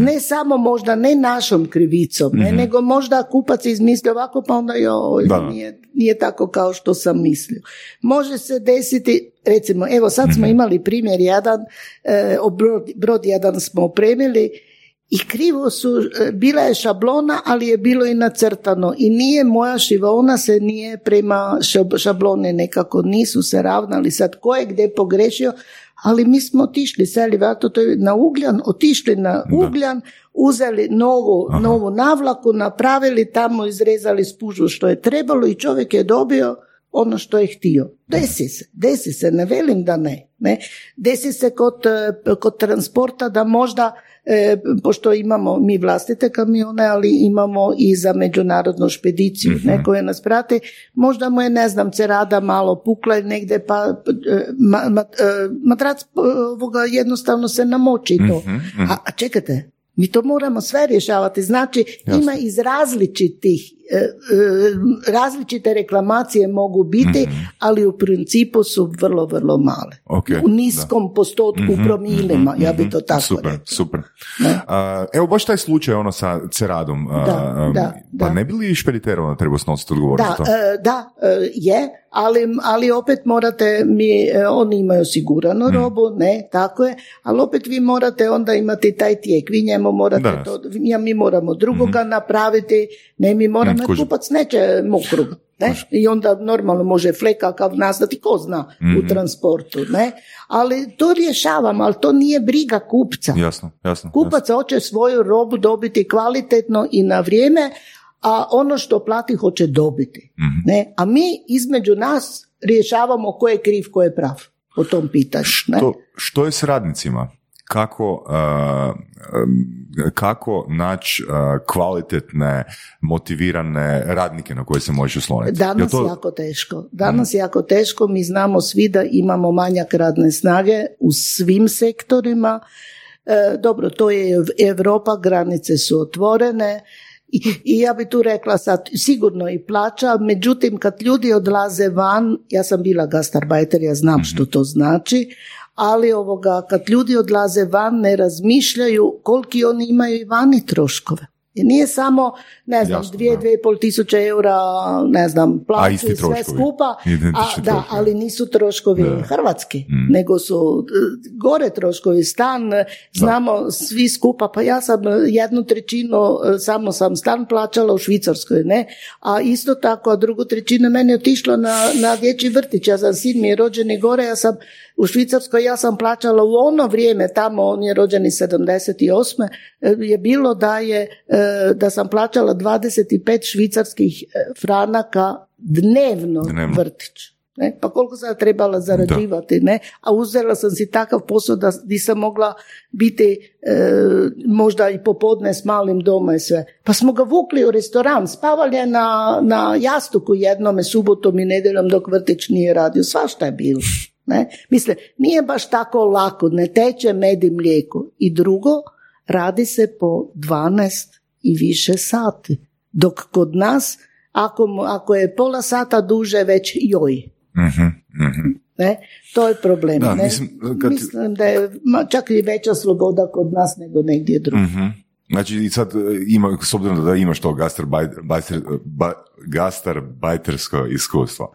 Ne samo možda ne našom krivicom, ne, nego možda kupac izmisli ovako pa onda joj, Da. nije, nije tako kao što sam mislio. Može se desiti, recimo, evo sad smo imali primjer jedan, e, brod, brod jedan smo opremili i krivo su, e, bila je šablona, ali je bilo i nacrtano i nije moja šivona se nije prema šab- šablone nekako, nisu se ravnali sad ko je gdje pogrešio, ali mi smo otišli, seli vato, to je na ugljan, otišli na ugljan, uzeli novu, novu navlaku, napravili tamo, izrezali spužu što je trebalo i čovjek je dobio ono što je htio. Desi se, desi se, ne velim da ne. ne. Desi se kod, e, kod transporta da možda, e, pošto imamo mi vlastite kamione, ali imamo i za međunarodnu špediciju, mm koje nas prate, možda mu je, ne znam, cerada malo pukla i negdje pa e, ma, ma, matrac ovoga jednostavno se namoči to. Mhm, mhm. A, a čekajte, mi to moramo sve rješavati. Znači, ima iz različitih E, e, različite reklamacije mogu biti, mhm. ali u principu su vrlo, vrlo male. Okay, u niskom postotku mm promilima, ja bi to tako super, rekla. Super, evo baš taj slučaj ono sa ceradom. Da, da, pa ne bi li špediter onda treba snositi odgovornost? Da, e, da, je, ali, ali opet morate, mi, oni imaju osiguranu mm. robu, ne, tako je, ali opet vi morate onda imati taj tijek, vi njemu morate to, mi moramo drugoga mm napraviti, ne, mi moramo mm, kupac neće mokrug. Ne? I onda normalno može fleka kao nastati, ko zna u mhm. transportu. Ne? Ali to rješavam, ali to nije briga kupca. Jasno, jasno. Kupac hoće svoju robu dobiti kvalitetno i na vrijeme, a ono što plati hoće dobiti. Mhm. Ne? A mi između nas rješavamo ko je kriv, ko je prav o tom pitanju. Što, što je s radnicima? Kako, uh, kako naći uh, kvalitetne, motivirane radnike na koje se može osloniti? Danas to... jako teško. Danas mm. jako teško. Mi znamo svi da imamo manjak radne snage u svim sektorima. Dobro, to je Europa, granice su otvorene. I, I, ja bi tu rekla sad, sigurno i plaća, međutim kad ljudi odlaze van, ja sam bila gastarbajter, ja znam mhm. što to znači, ali ovoga, kad ljudi odlaze van ne razmišljaju koliki oni imaju i vani troškove. I nije samo, ne znam, Jasno, dvije, dvije i pol tisuće eura, ne znam, plaću i sve skupa, a, da, ali nisu troškovi hrvatski, mm. nego su e, gore troškovi, stan, znamo svi skupa, pa ja sam jednu trećinu, e, samo sam stan plaćala u Švicarskoj, ne, a isto tako, a drugu trećinu meni je otišlo na, na dječji vrtić, ja sam sin mi je rođeni gore, ja sam u Švicarskoj ja sam plaćala u ono vrijeme, tamo on je rođeni 78. E, je bilo da je e, da sam plaćala 25 švicarskih e, franaka dnevno, dnevno. vrtić. Ne? Pa koliko sam trebala zarađivati, ne? A uzela sam si takav posao da nisam mogla biti možda i popodne s malim doma i sve. Pa smo ga vukli u restoran, spavali je na, na jastuku jednome subotom i nedjeljom dok vrtić nije radio. Svašta je bilo. Ne? Misle, nije baš tako lako, ne teče med i mlijeko. I drugo, radi se po 12 i više sati. Dok kod nas, ako, ako je pola sata duže, već joj. uh Ne? To je problem. ne? Mislim, da je čak i veća sloboda kod nas nego negdje drugdje. uh Znači, i sad e, ima, s obzirom da imaš to gastarbajtersko iskustvo,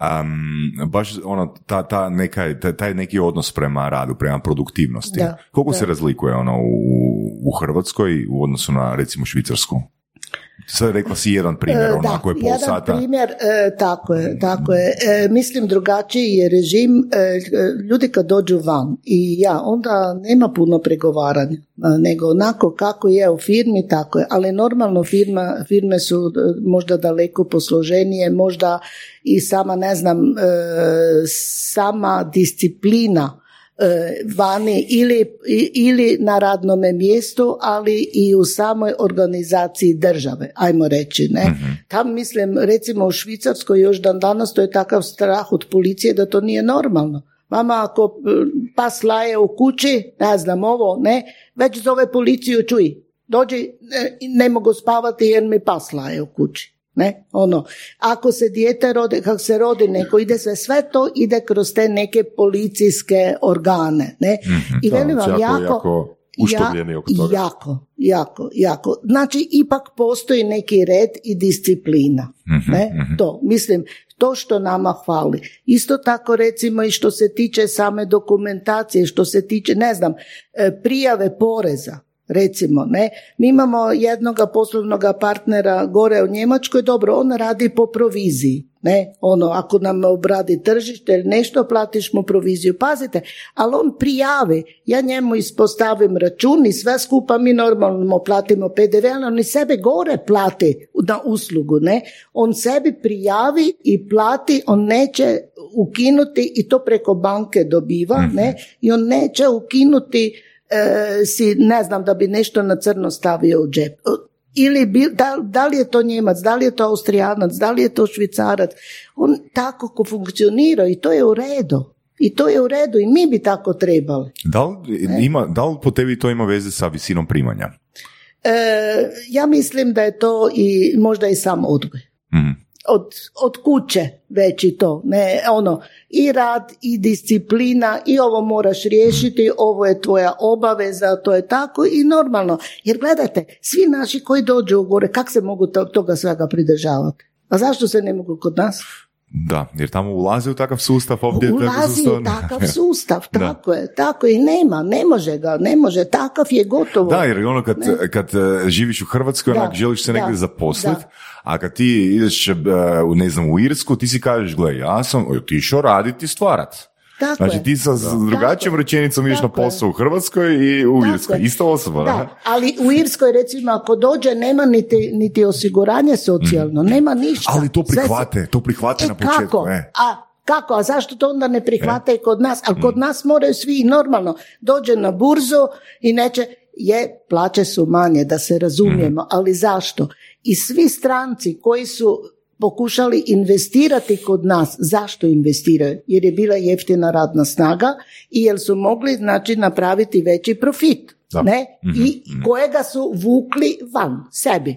um, baš ono, ta, ta neka, taj neki odnos prema radu, prema produktivnosti. Da, Koliko se razlikuje ono u, u Hrvatskoj u odnosu na recimo Švicarsku? Sad rekla si jedan primjer, e, onako je pol jedan sata. primjer, e, tako je, tako je. E, mislim drugačiji je režim, ljudi kad dođu van i ja, onda nema puno pregovaranja, nego onako kako je u firmi, tako je, ali normalno firma, firme su možda daleko posloženije, možda i sama, ne znam, sama disciplina vani ili, ili na radnome mjestu, ali i u samoj organizaciji države, ajmo reći. Ne? mm Tam mislim, recimo u Švicarskoj još dan danas to je takav strah od policije da to nije normalno. Mama ako e, pas laje u kući, ne znam ovo, ne, već zove policiju, čuj, dođi, ne, ne mogu spavati jer mi pas laje u kući. Ne, ono, ako se dijete rodi, kako se rodi neko, ide sve, sve to ide kroz te neke policijske organe, ne. mm I velim vam, jako, jako, oko Jako, jako, jako. Znači, ipak postoji neki red i disciplina, mhm, ne, mhm. to, mislim, to što nama hvali. Isto tako recimo i što se tiče same dokumentacije, što se tiče, ne znam, e, prijave poreza, recimo, ne. Mi imamo jednoga poslovnog partnera gore u Njemačkoj, dobro, on radi po proviziji, ne, ono, ako nam obradi tržište ili nešto, platiš mu proviziju, pazite, ali on prijavi, ja njemu ispostavim račun i sve skupa mi normalno platimo PDV, ali on i sebe gore plati na uslugu, ne, on sebi prijavi i plati, on neće ukinuti i to preko banke dobiva, ne, i on neće ukinuti si, ne znam, da bi nešto na crno stavio u džep. Ili bi, da, da li je to Njemac, da li je to Austrijanac, da li je to Švicarac. On tako ko funkcionira i to je u redu. I to je u redu i mi bi tako trebali. Da li, ima, da li po tebi to ima veze sa visinom primanja? E, ja mislim da je to i možda i sam odgoj. Mhm. Od, od kuće već i to, ne, ono, i rad, i disciplina, i ovo moraš riješiti, ovo je tvoja obaveza, to je tako i normalno. Jer gledajte, svi naši koji dođu u gore, kak se mogu to- toga svega pridržavati? A zašto se ne mogu kod nas? Da, jer tamo ulaze u takav sustav, ovdje Ulazi u takav sustav, Da. tako je, tako i nema, ne može ga, ne može, takav je gotovo. Da, jer ono kad, kad e, živiš u Hrvatskoj, Da, onak želiš se negdje zaposliti. A kad ti ideš e, u, ne znam, u Irsku, ti si kažeš, gle, ja sam otišao raditi i stvarat. Tako Znači je. ti sa drugačijom rečenicom ideš na posao u Hrvatskoj i u Tako Irskoj. je. Ista osoba, da? Ali u Irskoj recimo ako dođe nema niti, niti osiguranje socijalno, nema ništa. Mhm. Ali to prihvate, to prihvate E na početku. kako? E. A kako? A zašto to onda ne prihvate i kod nas? Ali kod nas moraju svi normalno. Dođe na burzu i neće, je, plaće su manje, da se razumijemo, ali zašto? I svi stranci koji su pokušali investirati kod nas, zašto investiraju? Jer je bila jeftina radna snaga i jer su mogli znači napraviti veći profit. Da. Ne? I kojega su vukli van, sebi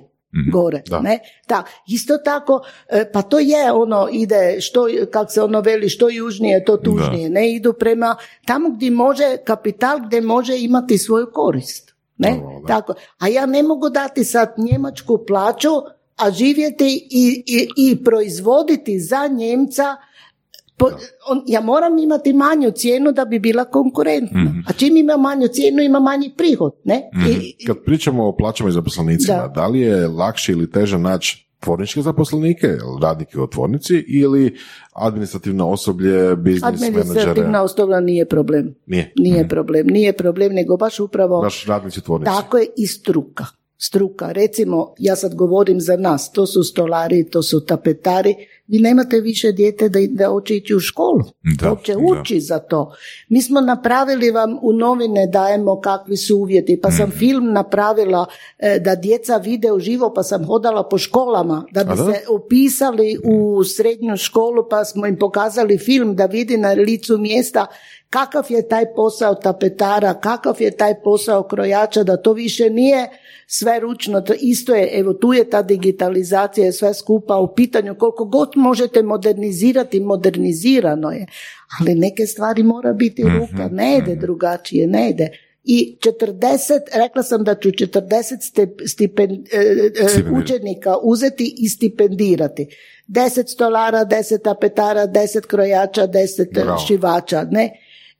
gore, Da. ne? Da, isto tako, e, pa to je ono, ide, što, kak se ono veli, što južnije, to tužnije, ne, idu prema tamo gdje može, kapital gdje može imati svoju korist, ne, tako, a ja ne mogu dati sad njemačku plaću, a živjeti i, i, i proizvoditi za Njemca, po- on, ja moram imati manju cijenu da bi bila konkurentna. A čim ima manju cijenu, ima manji prihod. Ne? I, i- Kad pričamo o plaćama i zaposlenicima, da. Da. li je lakše ili teže naći tvorničke zaposlenike, radnike u tvornici ili administrativno osoblje, biznis menadžere? Administrativna osoba nije problem. Nije. Nije problem, nije problem, nego baš upravo Baš radnici u tvornici. tako je i struka. Struka, recimo, ja sad govorim za nas, to su stolari, to su tapetari, vi nemate više dijete da, da hoće ići u školu, Da, da uopće da. uči za to. Mi smo napravili vam u novine dajemo kakvi su uvjeti, pa Mhm. sam film napravila e, da djeca vide uživo, pa sam hodala po školama da bi A da? se upisali u srednju školu, pa smo im pokazali film da vidi na licu mjesta kakav je taj posao tapetara, kakav je taj posao krojača, da to više nije sve ručno, to isto je, evo tu je ta digitalizacija sve skupa u pitanju, koliko god možete modernizirati, modernizirano je, ali neke stvari mora biti ruka, ne ide drugačije, ne ide. I 40, rekla sam da ću 40 ste- stipen, e, e, Stipendirati. učenika uzeti i stipendirati. 10 stolara, 10 tapetara, 10 krojača, 10 Bravo. šivača, ne?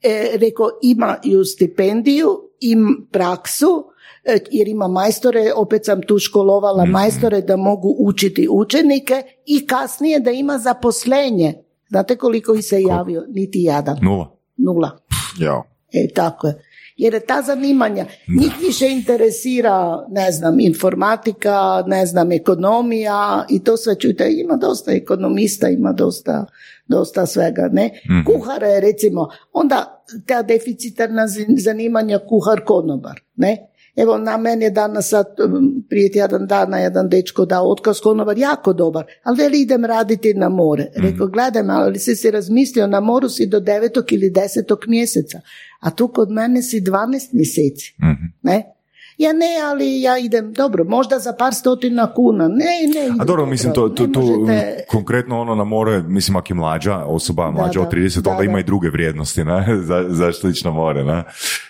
E, rekao, imaju stipendiju, im praksu, e, jer ima majstore, opet sam tu školovala majstore da mogu učiti učenike i kasnije da ima zaposlenje. Znate koliko ih se javio? Niti jedan. Nula. Nula. Jao. E, tako je. Jer je ta zanimanja, njih više interesira, ne znam, informatika, ne znam, ekonomija i to sve čujte, ima dosta ekonomista, ima dosta, dosta svega, ne? Kuhara je recimo, onda ta deficitarna zanimanja kuhar konobar, ne? Evo, na meni je danas sad, um, prije tjedan dana, jedan dečko dao otkaz konobar, jako dobar, ali veli idem raditi na more. Rekao, gledaj, me, ali si si razmislio, na moru si do devetog ili desetog mjeseca, a tu kod mene si 12 mjeseci, ne? Ja ne, ali ja idem, dobro, možda za par stotina kuna, ne, ne. A dobro, mislim, to, to, to možete- konkretno ono na more, mislim, ako je mlađa osoba, mlađa da, od 30, da, onda ima da. i druge vrijednosti, ne, za, ići na more, ne.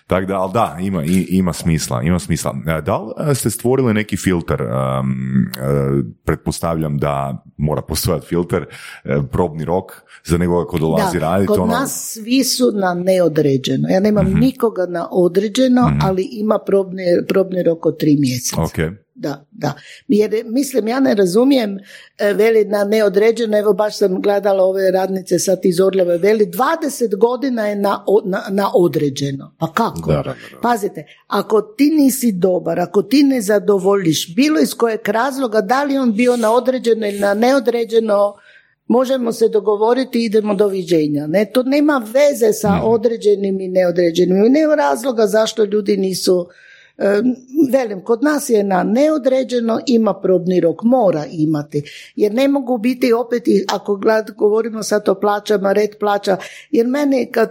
Tako da, ali da, ima, i- ima smisla, ima smisla. E, Da li e, ste stvorili neki filter, um, pretpostavljam da mora postojati filter, probni rok za nekoga ko dolazi Da, raditi, kod ono, nas svi su na neodređeno. Ja nemam Mhm. nikoga na određeno, ali ima probni, probni rok od tri mjeseca. ok, Da, da. Jer, mislim, ja ne razumijem, e, veli na neodređeno, evo baš sam gledala ove radnice sad iz Orljave, veli 20 godina je na, na, na određeno. Pa kako? Da, da, da. Pazite, ako ti nisi dobar, ako ti ne zadovoljiš bilo iz kojeg razloga, da li on bio na određeno ili na neodređeno, možemo se dogovoriti i idemo doviđenja. Ne? To nema veze sa određenim i neodređenim. I nema razloga zašto ljudi nisu velim, kod nas je na neodređeno, ima probni rok, mora imati. Jer ne mogu biti opet, ako gled, govorimo sad o plaćama, red plaća, jer meni kad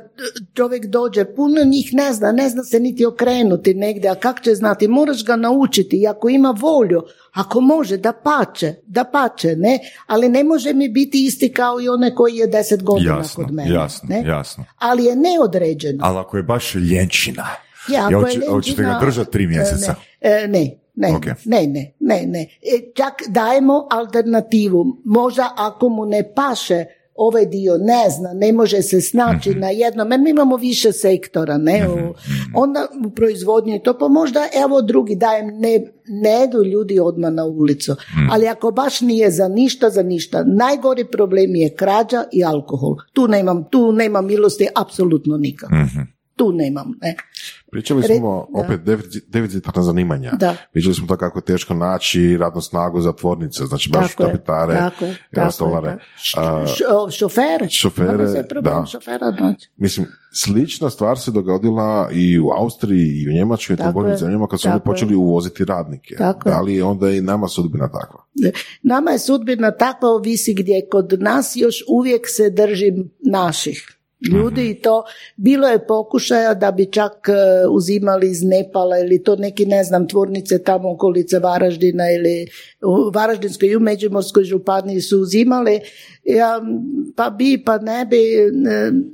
čovjek dođe, puno njih ne zna, ne zna se niti okrenuti negdje, a kak će znati, moraš ga naučiti i ako ima volju, ako može, da pače, da pače, ne, ali ne može mi biti isti kao i onaj koji je deset godina jasno, kod mene. jasno, ne? jasno. Ali je neodređeno. Ali ako je baš ljenčina, Ja, ja, hoće- hoćete ga držati tri mjeseca? Ne, e, ne, ne, Ok. ne, ne, ne, ne. E, Čak dajemo alternativu. Možda ako mu ne paše ovaj dio ne zna, ne može se snaći Mhm. na jednom, jer mi imamo više sektora, ne, u- onda u proizvodnji to, pa možda evo drugi dajem, ne, ne idu ljudi odmah na ulicu, Mhm. ali ako baš nije za ništa, za ništa, najgori problem je krađa i alkohol. Tu nemam, tu nemam milosti apsolutno nikak. Tu nemam, ne. Pričali smo da. opet deficit- deficitarna zanimanja. Da. Pričali smo to kako je teško naći radnu snagu za tvornice, znači baš Tako kapitare, tako je, je, da. Šofere. šofere, se da. šofera. Mislim, slična stvar se dogodila i u Austriji i u Njemačkoj i Tako drugim zemljama kad su oni počeli uvoziti radnike. Tako da li je onda i nama sudbina takva? Nama je sudbina takva ovisi gdje kod nas još uvijek se držim naših ljudi i to bilo je pokušaja da bi čak e, uzimali iz Nepala ili to neki ne znam tvornice tamo okolice Varaždina ili u Varaždinskoj i u Međimurskoj županiji su uzimali ja, pa bi pa ne bi e,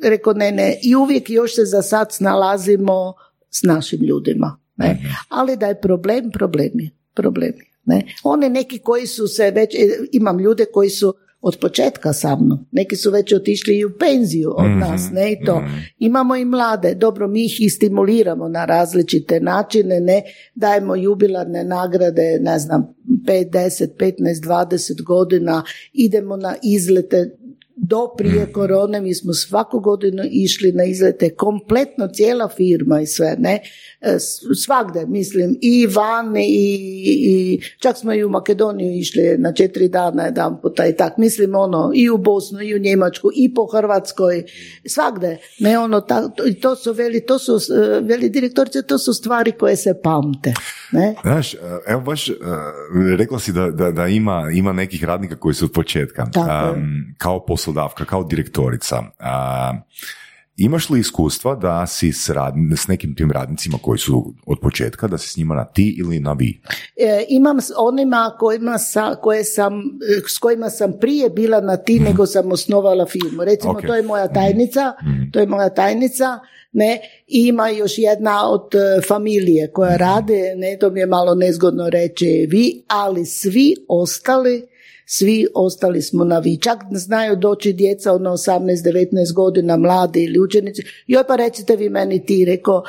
rekao ne ne i uvijek još se za sad snalazimo s našim ljudima ne? ali da je problem problem je problem je, ne? Oni neki koji su se već, e, imam ljude koji su od početka sa mnom, neki su već otišli i u penziju od nas, ne i to. Imamo i mlade, dobro, mi ih i stimuliramo na različite načine, ne, dajemo jubilarne nagrade, ne znam, 5, 10, 15, 20 godina, idemo na izlete, do prije korone mi smo svaku godinu išli na izlete, kompletno cijela firma i sve, ne, E, svagde, mislim, i van i, i čak smo i u Makedoniju išli na četiri dana jedan puta i tak, mislim ono, i u Bosnu, i u Njemačku, i po Hrvatskoj, svagde, ne ono, ta, to, to su veli, to su, e, veli direktorice, to su stvari koje se pamte, ne, Znaš, e, evo baš, rekla si da, da, da ima, ima nekih radnika koji su od početka. Tako. Am, kao poslodavka, kao direktorica. A, imaš li iskustva da si s, rad, s nekim tim radnicima koji su od početka, da si s njima na ti ili na vi? E, imam s onima kojima sa, koje sam, e, s kojima sam prije bila na ti nego sam osnovala firmu. Recimo, Ok. to je moja tajnica, to je moja tajnica, ne, i ima još jedna od e, familije koja rade, ne, to mi je malo nezgodno reći vi, ali svi ostali svi ostali smo na vi. Čak znaju doći djeca ono 18-19 godina, mladi ili učenici. Joj pa recite vi meni ti, rekao,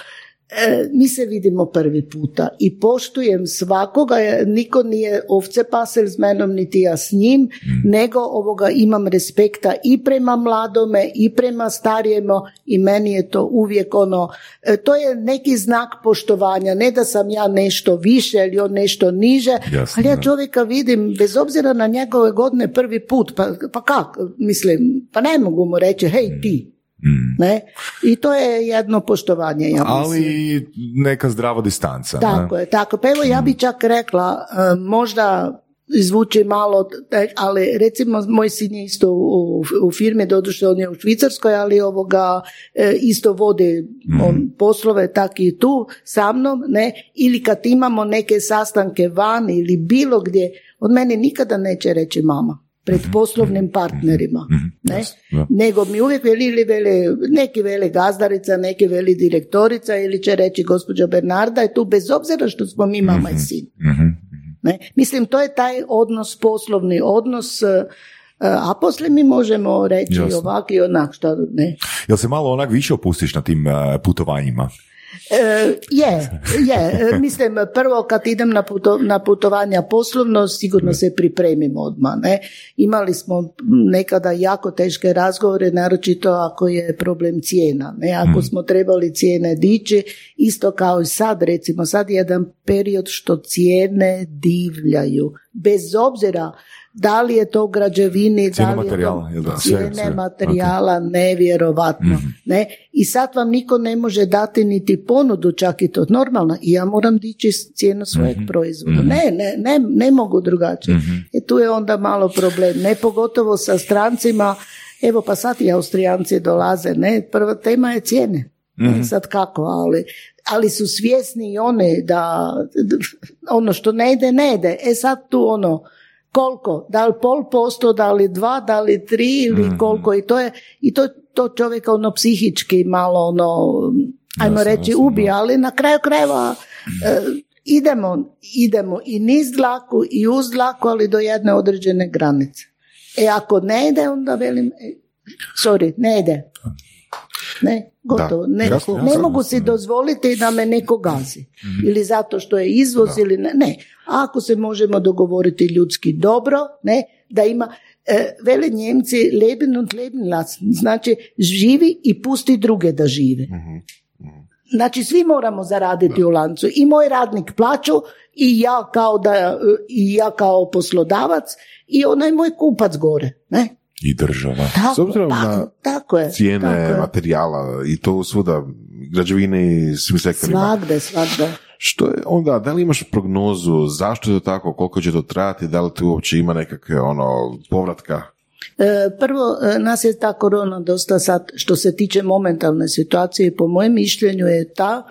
mi se vidimo prvi puta i poštujem svakoga, e, niko nije ovce pasel s menom, niti ja s njim, nego ovoga imam respekta i prema mladome i prema starijemo i meni je to uvijek ono, e, to je neki znak poštovanja, ne da sam ja nešto više ili on nešto niže, Jasno, ali ja čovjeka vidim, bez obzira na njegove godine prvi put, pa, pa kak, mislim, pa ne mogu mu reći, hej ti, ne, i to je jedno poštovanje, ja mislim. Ali neka zdrava distanca. ne? Tako je, tako. Pa evo ja bi čak rekla, e, možda zvuči malo, ali recimo moj sin je isto u, u firmi, doduše on je u Švicarskoj, ali ovoga e, isto vodi on poslove tak i tu sa mnom, ne, ili kad imamo neke sastanke van ili bilo gdje, od mene nikada neće reći mama. Pred poslovnim partnerima. Mhm, Ne? jasno, da. Nego mi uvijek veli ili vele, neki vele gazdarica, neki veli direktorica ili će reći gospođa Bernarda je tu bez obzira što smo mi mama i sin. Mhm. Ne? Mislim, to je taj odnos, poslovni odnos, e, a poslije mi možemo reći Jasno. ovak i onak, šta ne. Jel se malo onak više opustiš na tim eh, putovanjima? E, je, je. E, Mislim, prvo kad idem na, puto, na putovanja poslovno, sigurno se pripremim odmah. Ne? Imali smo nekada jako teške razgovore, naročito ako je problem cijena. Ne? Ako smo trebali cijene dići, isto kao i sad, recimo sad je jedan period što cijene divljaju. Bez obzira da li je to u građevini, da li je materijala, to da? Cijene sve. materijala, nevjerovatno. Ne? I sad vam niko ne može dati niti ponudu, čak i to normalno. I ja moram dići cijenu svojeg proizvoda. Ne, ne, ne, ne mogu drugačije. I tu je onda malo problem. Ne pogotovo sa strancima. Evo pa sad i Austrijanci dolaze. Ne? Prva tema je cijene. Ne, Sad kako, ali, ali su svjesni i one da ono što ne ide, ne ide. E sad tu ono, koliko, da li pol posto, da li dva, da li tri ili koliko i to je, i to, to čovjeka ono psihički malo ono, ajmo reći jasno, ubija, ali na kraju krajeva e, idemo, idemo i niz dlaku i uz dlaku, ali do jedne određene granice. E ako ne ide, onda velim, e, sorry, ne ide. Ne, gotovo. Da, Ne, jasno, ne mogu si dozvoliti da me neko gazi. Ili zato što je izvoz ili ne. Ne. Ako se možemo dogovoriti ljudski dobro, ne, da ima e, vele Njemci leben und leben lassen. Znači, živi i pusti druge da žive. Znači, svi moramo zaraditi u lancu. I moj radnik plaću, i ja kao, da, i ja kao poslodavac, i onaj moj kupac gore. Ne? I država. Tako, S obzirom tako, na tako je, cijene tako je. materijala i to svuda, građevine i svim sektorima. Svagde, svagde. Što je onda, da li imaš prognozu, zašto je to tako, koliko će to trajati, da li tu uopće ima nekakve ono, povratka? E, Prvo, e, nas je ta korona dosta sad, što se tiče momentalne situacije, po mojem mišljenju je ta,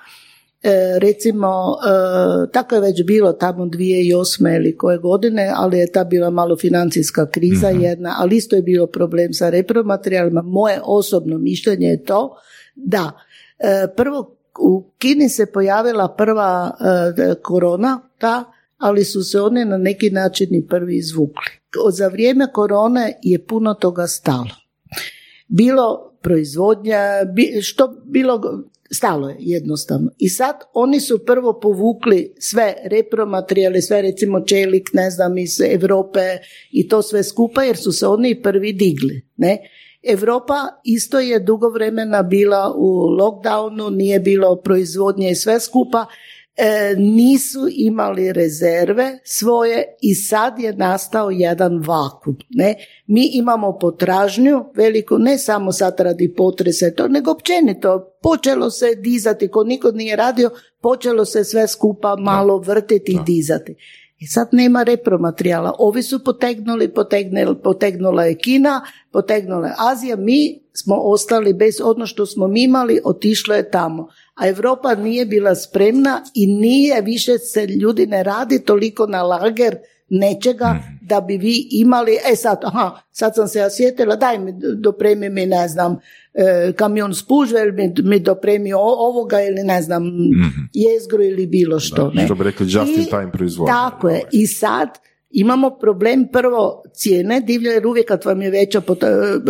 e, recimo, e, tako je već bilo tamo 2008. ili koje godine, ali je ta bila malo financijska kriza jedna, ali isto je bio problem sa repromaterijalima. Moje osobno mišljenje je to da e, prvo u Kini se pojavila prva e, korona, ta, ali su se one na neki način i prvi izvukli. Od- Za vrijeme korone je puno toga stalo. Bilo proizvodnja, što bilo, stalo je jednostavno. I sad oni su prvo povukli sve repromaterijale, sve recimo čelik, ne znam, iz Europe i to sve skupa jer su se oni prvi digli. Ne? Europa isto je dugo vremena bila u lockdownu, nije bilo proizvodnje i sve skupa, nisu imali rezerve svoje i sad je nastao jedan vakum. Ne? Mi imamo potražnju veliku, ne samo sad radi potresa, i to, nego općenito. Počelo se dizati, ko niko nije radio, počelo se sve skupa malo vrtiti i dizati. I sad nema repromaterijala. Ovi su potegnuli, potegnuli, potegnula je Kina, potegnula je Azija, mi smo ostali bez ono što smo mi imali, otišlo je tamo. A Europa nije bila spremna i nije više se ljudi ne radi toliko na lager nečega da bi vi imali, e sad, aha, sad sam se osjetila, daj mi, dopremi mi, ne znam, e, kamion spužve ili mi, mi dopremi o- ovoga ili ne znam, jezgru ili bilo što. ne. Što bi rekli just in time proizvodnja. Tako je. I sad imamo problem prvo cijene divlje, jer uvijek kad vam je veća pot- e,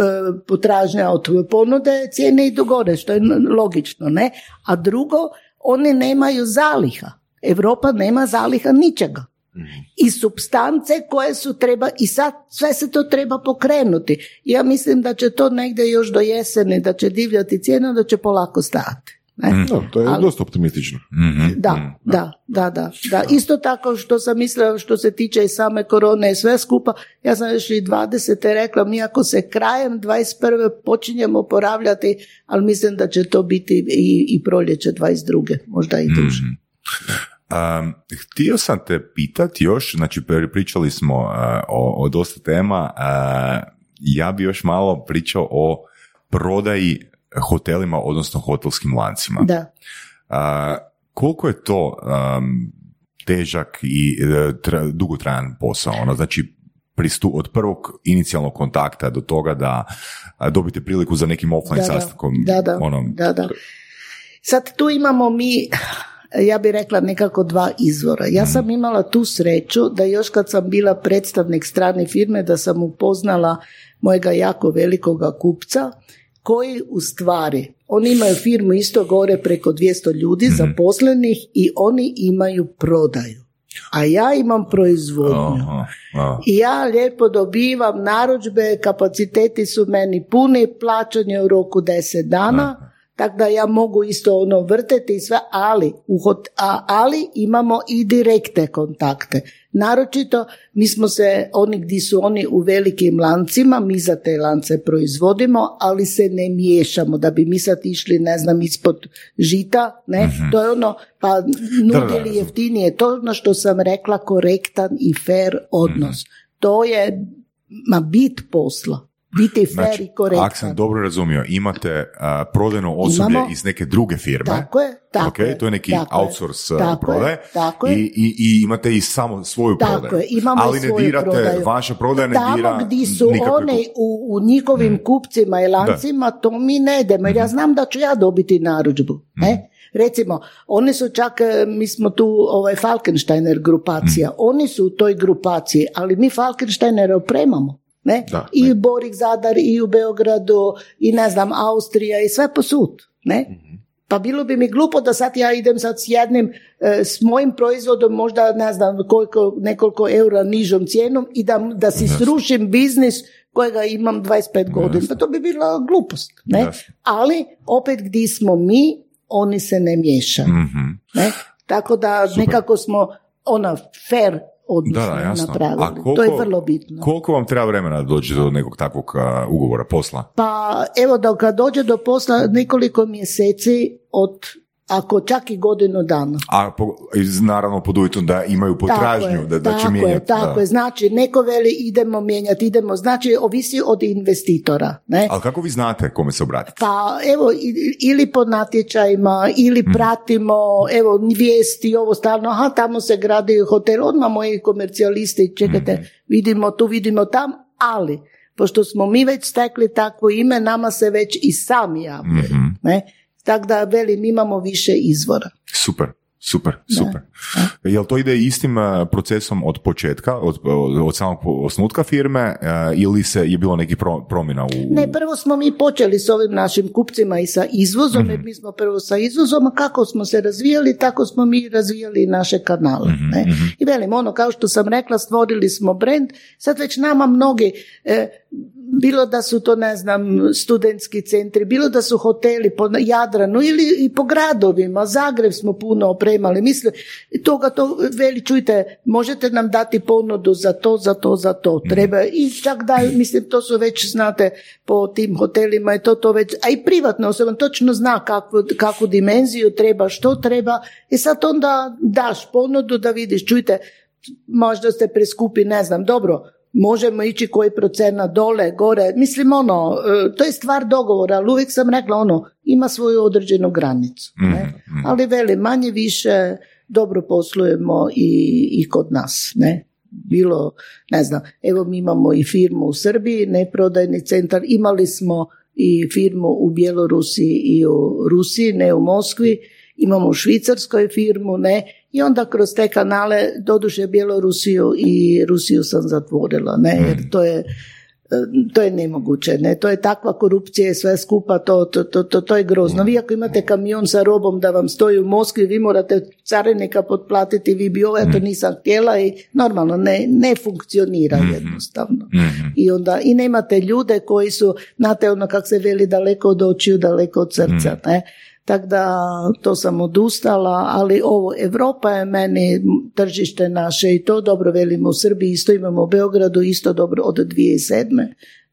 potražnja od ponude, cijene idu gore, što je logično, ne? A drugo, oni nemaju zaliha. Europa nema zaliha ničega. I substance koje su treba, i sad sve se to treba pokrenuti. Ja mislim da će to negdje još do jeseni, da će divljati cijena, da će polako stati. Ne? No, to je Ali- dosta optimistično. Mhm. Da, da, da, da, da. Isto tako što sam mislila što se tiče i same korone i sve skupa, ja sam još i 20. rekla, mi ako se krajem 21. počinjemo oporavljati, ali mislim da će to biti i, i proljeće 22. možda i duže. Um, htio sam te pitati još, znači pri- pričali smo uh, o, o dosta tema, uh, ja bi još malo pričao o prodaji hotelima, odnosno hotelskim lancima. Da. Uh, koliko je to um, težak i uh, tra- dugotrajan posao? Ono, znači, pristu, od prvog inicijalnog kontakta do toga da dobite priliku za nekim offline da. sastankom. Da, da, ono, da, da. Sad tu imamo mi, ja bih rekla nekako dva izvora. Ja Mhm. sam imala tu sreću da još kad sam bila predstavnik strane firme da sam upoznala mojega jako velikoga kupca koji u stvari, oni imaju firmu isto gore preko 200 ljudi Mhm. zaposlenih i oni imaju prodaju. A ja imam proizvodnju. aha, aha. I ja lijepo dobivam narudžbe, kapaciteti su meni puni, plaćanje u roku 10 dana, tako da ja mogu isto ono vrteti i sve, ali, u hot- a, ali imamo i direktne kontakte. Naročito, mi smo se, oni gdje su oni u velikim lancima, mi za te lance proizvodimo, ali se ne miješamo, da bi mi sad išli, ne znam, ispod žita, ne, to je ono, pa nudili jeftinije, to je ono što sam rekla, korektan i fair odnos. To je, ma bit posla, biti fair Znači, i korektan. ako sam dobro razumio, imate a, prodajno osoblje Imamo- iz neke druge firme. Tako je, tako Ok, je, to je neki tako outsource tako je, prodaje. tako je. I, i, I imate i samo svoju Tako prodaju. je, imamo Ali ne dirate, prodaju. vaša prodaja ne Tamo dira gdje su one u, u njihovim kupcima i lancima, to mi ne idemo, jer Mhm. ja znam da ću ja dobiti narudžbu. Ne? Recimo, oni su čak, e, mi smo tu ovaj Falkensteiner grupacija, Mhm. oni su u toj grupaciji, ali mi Falkensteiner opremamo. Ne? Da, I ne. u Borik Zadar, i u Beogradu, i ne znam, Austrija, i sve posud. Ne? Mhm. Pa bilo bi mi glupo da sad ja idem sad s jednim, e, s mojim proizvodom možda ne znam koliko, nekoliko eura nižom cijenom i da, da si srušim biznis kojega imam 25 godina. Pa to bi bila glupost. Ne? Ali opet gdje smo mi, oni se ne miješaju. Mhm. Ne? Tako da nekako smo ona fair odnos Da, da, jasno. napravili. A koliko, to je vrlo bitno. Koliko vam treba vremena da dođe do nekog takvog a, ugovora, posla? Pa evo da kad dođe do posla nekoliko mjeseci od ako čak i godinu dana. A po, naravno pod uvjetom da imaju potražnju, da, da će mijenjati. Je, tako da. je, znači neko veli idemo mijenjati, idemo, znači ovisi od investitora. Ne? Ali kako vi znate kome se obratiti? Pa evo ili po natječajima ili Mhm. pratimo evo vijesti ovo stalno aha tamo se gradi hotel odmah moji komercijalisti čekajte Mhm. vidimo tu vidimo tam ali pošto smo mi već stekli takvo ime nama se već i sami javljaju Mhm. ne? Tako da velim imamo više izvora Super, super, super. Jel to ide istim a, procesom od početka, od, od, samog osnutka firme a, ili se je bilo nekih pro- promjena u... Ne, prvo smo mi počeli s ovim našim kupcima i sa izvozom, Mhm. jer mi smo prvo sa izvozom, a kako smo se razvijali, tako smo mi razvijali naše kanale. Mhm, ne. I velim, ono, kao što sam rekla, stvorili smo brand, sad već nama mnogi, e, bilo da su to, ne znam, studentski centri, bilo da su hoteli po Jadranu ili i po gradovima, Zagreb smo puno opremali, mislim, toga to, veli, čujte, možete nam dati ponudu za to, za to, za to, treba, i čak da, mislim, to su već, znate, po tim hotelima je to to već, a i privatno osoba točno zna kakvu, kakvu dimenziju treba, što treba, i sad onda daš ponudu da vidiš, čujte, možda ste preskupi, ne znam, dobro, možemo ići koji procena dole, gore, mislim ono, e, to je stvar dogovora, ali uvijek sam rekla ono, ima svoju određenu granicu, ne? ali veli, manje više dobro poslujemo i, i kod nas, ne, bilo, ne znam, evo mi imamo i firmu u Srbiji, neprodajni centar, imali smo i firmu u Bjelorusiji i u Rusiji, ne u Moskvi, imamo u Švicarskoj firmu, ne, i onda kroz te kanale, doduše Bjelorusiju i Rusiju sam zatvorila, ne, jer to je, to je nemoguće, ne, to je takva korupcija i sve skupa, to, to, to, to, to je grozno. Vi ako imate kamion sa robom da vam stoji u Moskvi, vi morate carinika potplatiti, vi bi ovo, ja to nisam htjela i normalno ne, ne funkcionira jednostavno. I onda, i nemate ljude koji su, znate ono kak se veli daleko od očiju, daleko od srca, ne, tako da to sam odustala, ali ovo, Europa je meni tržište naše i to dobro velimo u Srbiji, isto imamo u Beogradu, isto dobro od 2007.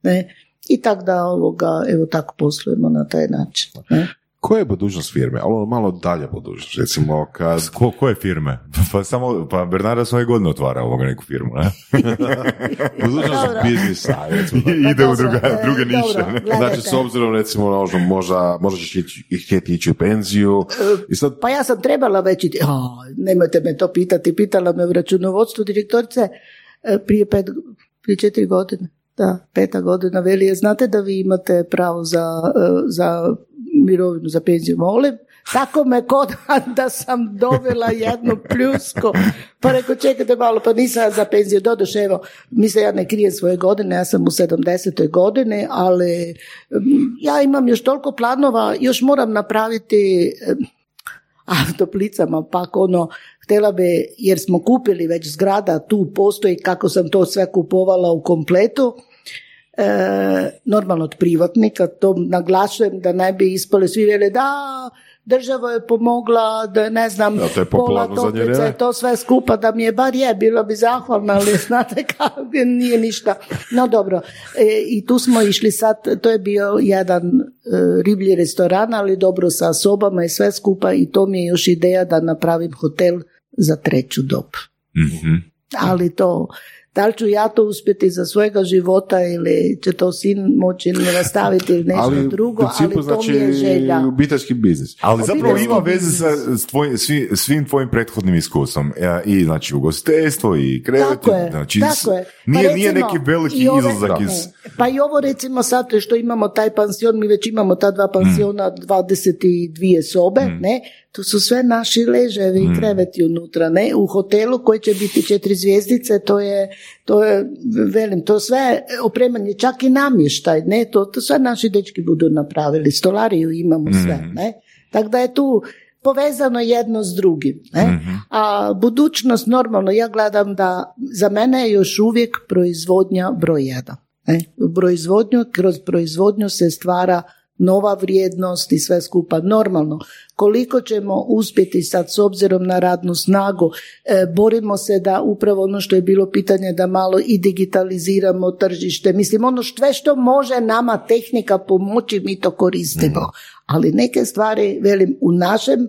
Ne? I tako da ovoga, evo tako poslujemo na taj način. Ne? Koja je budućnost firme? Ali ono malo dalje budućnost. Recimo, kad... Ko, koje firme? Pa samo, pa Bernarda svoje godine otvara ovoga neku firmu, ne? budućnost Dobro. biznisa, recimo. Ide u druga, e, druge niše. Znači, s obzirom, recimo, na ono što možda, možda ćeš ići, htjeti ići u penziju. I sad, Pa ja sam trebala već ići, a, nemojte me to pitati, pitala me u računovodstvu direktorice e, prije pet, prije četiri godine. Da, peta godina veli, znate da vi imate pravo za, e, za mirovinu, za penziju, molim. Tako me kod da sam dovela jednu pljusku. Pa rekao, čekajte malo, pa nisam za penziju. Doduše, evo, mislim, ja ne krijem svoje godine, ja sam u 70. godine, ali mm, ja imam još toliko planova, još moram napraviti autoplicama, pak ono, htjela bi, jer smo kupili već zgrada, tu postoji kako sam to sve kupovala u kompletu, e, normalno od privatnika, to naglašujem da ne bi ispali svi vele da država je pomogla, da ne znam, to je pola vrijeme. to sve skupa, da mi je bar je, bilo bi zahvalna, ali znate kako, nije ništa. No dobro, e, i tu smo išli sad, to je bio jedan e, riblji restoran, ali dobro sa sobama i sve skupa i to mi je još ideja da napravim hotel za treću dob. Mhm. Ali to, da li ću ja to uspjeti za svojega života ili će to sin moći nastaviti ili nešto ali drugo, principu ali to znači mi je želja. obiteljski biznis. Ali zapravo Obiteljski ima veze sa s tvojim, svi- svim tvojim prethodnim iskustvom. Ja, I znači ugostiteljstvo i krevet. Tako je, znači, tako je. Pa Nije, nije recimo, neki veliki izlazak iz... Ne. Pa i ovo recimo sad što imamo taj pansion, mi već imamo ta dva pansiona, 22 sobe, ne, to su sve naši leževi i kreveti unutra, ne, u hotelu koji će biti četiri zvijezdice, to je, to je, velim, to sve opremanje, čak i namještaj, ne, to, to sve naši dečki budu napravili, stolariju imamo sve, ne, tako da je tu povezano jedno s drugim. Ne? A budućnost normalno, ja gledam da za mene je još uvijek proizvodnja broj jedan. Ne? U proizvodnju, kroz proizvodnju se stvara nova vrijednost i sve skupa normalno. Koliko ćemo uspjeti sad s obzirom na radnu snagu, e, borimo se da upravo ono što je bilo pitanje da malo i digitaliziramo tržište. Mislim, ono sve što može nama tehnika pomoći, mi to koristimo. Ali neke stvari, velim, u našem e,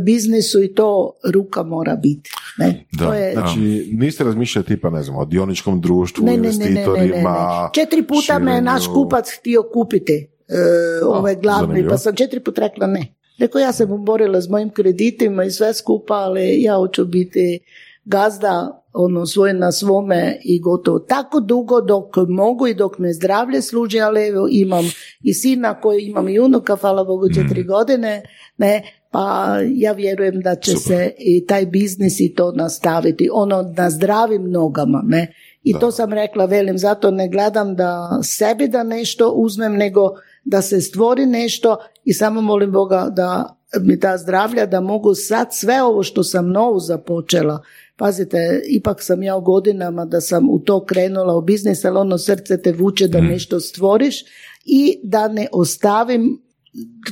biznisu i to ruka mora biti. Ne? Da, to je, Znači, niste razmišljali tipa, ne znam, o dioničkom društvu, ne, ne, ne, ne, ne, ne, investitorima. ne. Četiri puta me je naš širenju- kupac htio kupiti e, ovaj glavni, zanimljivo. pa sam četiri put rekla ne. Rekao, ja sam borila s mojim kreditima i sve skupa, ali ja hoću biti gazda ono svoj na svome i gotovo. Tako dugo dok mogu i dok me zdravlje služi, ali evo imam i sina koji imam i unuka, hvala Bogu četiri godine, ne, pa ja vjerujem da će se i taj biznis i to nastaviti, ono na zdravim nogama, ne. I to sam rekla, velim, zato ne gledam da sebi da nešto uzmem, nego da se stvori nešto i samo molim Boga da mi da zdravlja, da mogu sad sve ovo što sam novu započela, pazite, ipak sam ja u godinama da sam u to krenula u biznis, ali ono srce te vuče da nešto stvoriš i da ne ostavim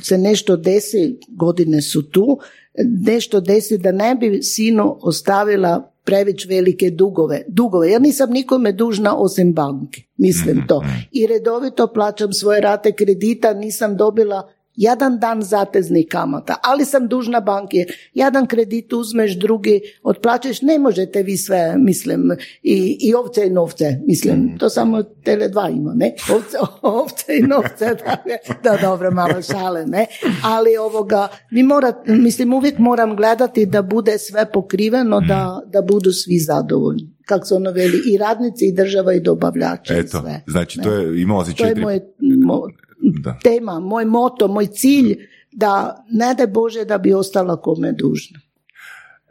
se nešto desi, godine su tu, nešto desi da ne bi sinu ostavila prević velike dugove. Dugove. Ja nisam nikome dužna osim banke. Mislim to. I redovito plaćam svoje rate kredita, nisam dobila jedan dan zateznih kamata, ali sam dužna banki. Jedan kredit uzmeš, drugi otplaćaš, ne možete vi sve, mislim, i, i ovce i novce, mislim, to samo Tele2 ima, ne? Ovce, ovce i novce, da, da dobro, malo šale, ne? Ali ovoga, vi mora, mislim, uvijek moram gledati da bude sve pokriveno, da, da budu svi zadovoljni. Kako se ono veli, i radnici, i država, i dobavljači, i Eto, sve. znači ne? to je, imala si To je četiri... moj, mo- Da. tema, moj moto, moj cilj, da ne daj Bože da bi ostala kome dužna.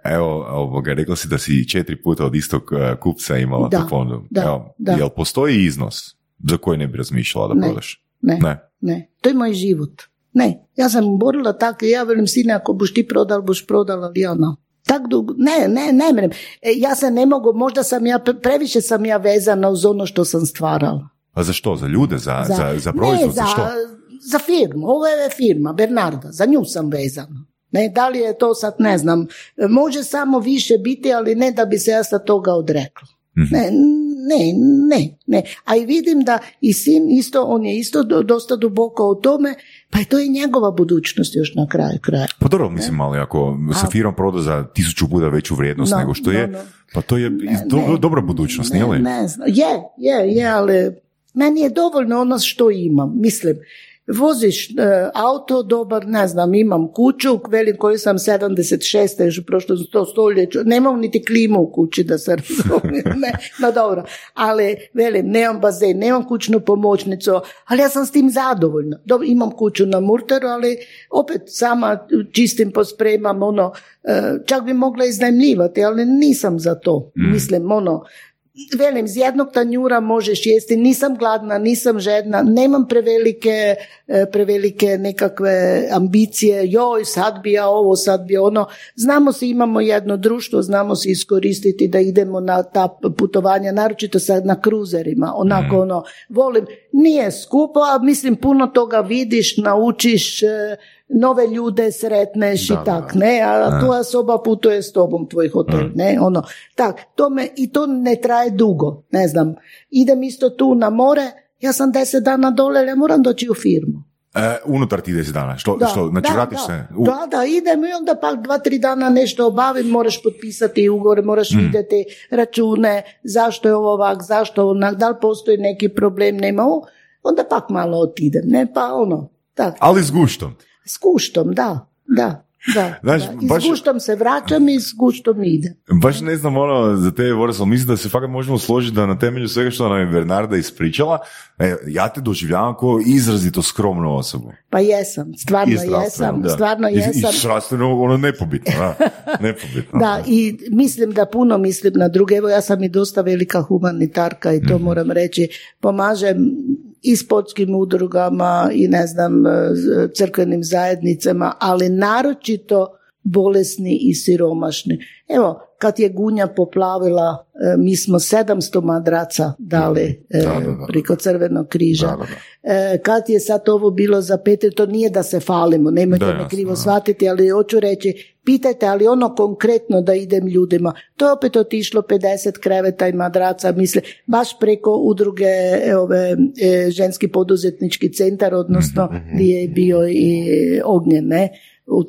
Evo, ovoga, rekla si da si četiri puta od istog eh, kupca imala Da, tu fondu. da, Evo, da. Jel postoji iznos za koji ne bi razmišljala da Ne. prodaš? Ne, Ne. ne, to je moj život. Ne, ja sam borila tako, ja velim sine, ako buš ti prodal, buš prodala, ali ja no. Tak dugo, ne, ne, ne mrem. E, ja se ne mogu, možda sam ja, pre- previše sam ja vezana uz ono što sam stvarala. A za što? Za ljude? Za, za, za proizvod? ne, za, što? za firmu. Ovo je firma, Bernarda, za nju sam vezana. Ne, da li je to sad, ne znam, može samo više biti, ali ne da bi se ja sad toga odrekla. Mhm. Ne, ne, ne, ne. A i vidim da i sin isto, on je isto do- dosta duboko u tome, pa je to i njegova budućnost još na kraju kraja. Pa dobro, mislim, ali ako se A- firma proda za tisuću puta veću vrijednost No, nego što no, je, no. pa to je do- ne. dobra budućnost, nije li? Ne, ne znam. Je, je, je, ali meni je dovoljno ono što imam. Mislim, voziš e, auto, dobar, ne znam, imam kuću, velim koju sam 76. još u prošlom sto stoljeću, nemam niti klimu u kući da se razumije, ne, no dobro, ali velim, nemam bazen, nemam kućnu pomoćnicu, ali ja sam s tim zadovoljna. Dobro, imam kuću na Murteru, ali opet sama čistim, pospremam, ono, e, čak bi mogla iznajmljivati, ali nisam za to. Mislim, ono, velim, iz jednog tanjura možeš jesti, nisam gladna, nisam žedna, nemam prevelike, e, prevelike nekakve ambicije, joj, sad bi ja ovo, sad bi ono. Znamo se, imamo jedno društvo, znamo se iskoristiti da idemo na ta putovanja, naročito sad na kruzerima, onako ono, volim, nije skupo, a mislim puno toga vidiš, naučiš, e, nove ljude sretneš i tak, ne, a tvoja soba putuje s tobom, tvoj hotel, ne, ono, tak, to me, i to ne traje dugo, ne znam, idem isto tu na more, ja sam deset dana dole, ja moram doći u firmu. E, unutar ti 10 dana, što, Da, što znači da, vratiš da. se? U- Da, da, idem i onda pak dva, tri dana nešto obavim, moraš potpisati ugovor, moraš Mm. vidjeti račune, zašto je ovo ovak, zašto onak, da li postoji neki problem, nema ovo, onda pak malo otidem, ne, pa ono, tak, Ali s guštom. S guštom, da, da, da. Znaš, da. I baš- s guštom se vraćam i s guštom idem. Baš ne znam ono za te Boris, ali mislim da se fakat možemo složiti da na temelju svega što nam je Bernarda ispričala, e, ja te doživljavam kao izrazito skromnu osobu. Pa jesam, stvarno jesam, da. stvarno jesam. I, zdravstveno ono nepobitno, da. nepobitno. Da, i mislim da puno mislim na druge. Evo ja sam i dosta velika humanitarka i to moram reći. Pomažem i sportskim udrugama i ne znam, e, crkvenim zajednicama, ali naročito bolesni i siromašni. Evo, kad je Gunja poplavila, e, mi smo 700 madraca dali e, Da, da, da. preko Crvenog križa. Da, da, da. Kad je sad ovo bilo za Petre, to nije da se falimo, nemojte me krivo da. shvatiti, ali hoću reći, pitajte, ali ono konkretno da idem ljudima. To je opet otišlo 50 kreveta i madraca, misle, baš preko udruge e, ove, e, ženski poduzetnički centar, odnosno gdje je bio i ognjen, ne? U,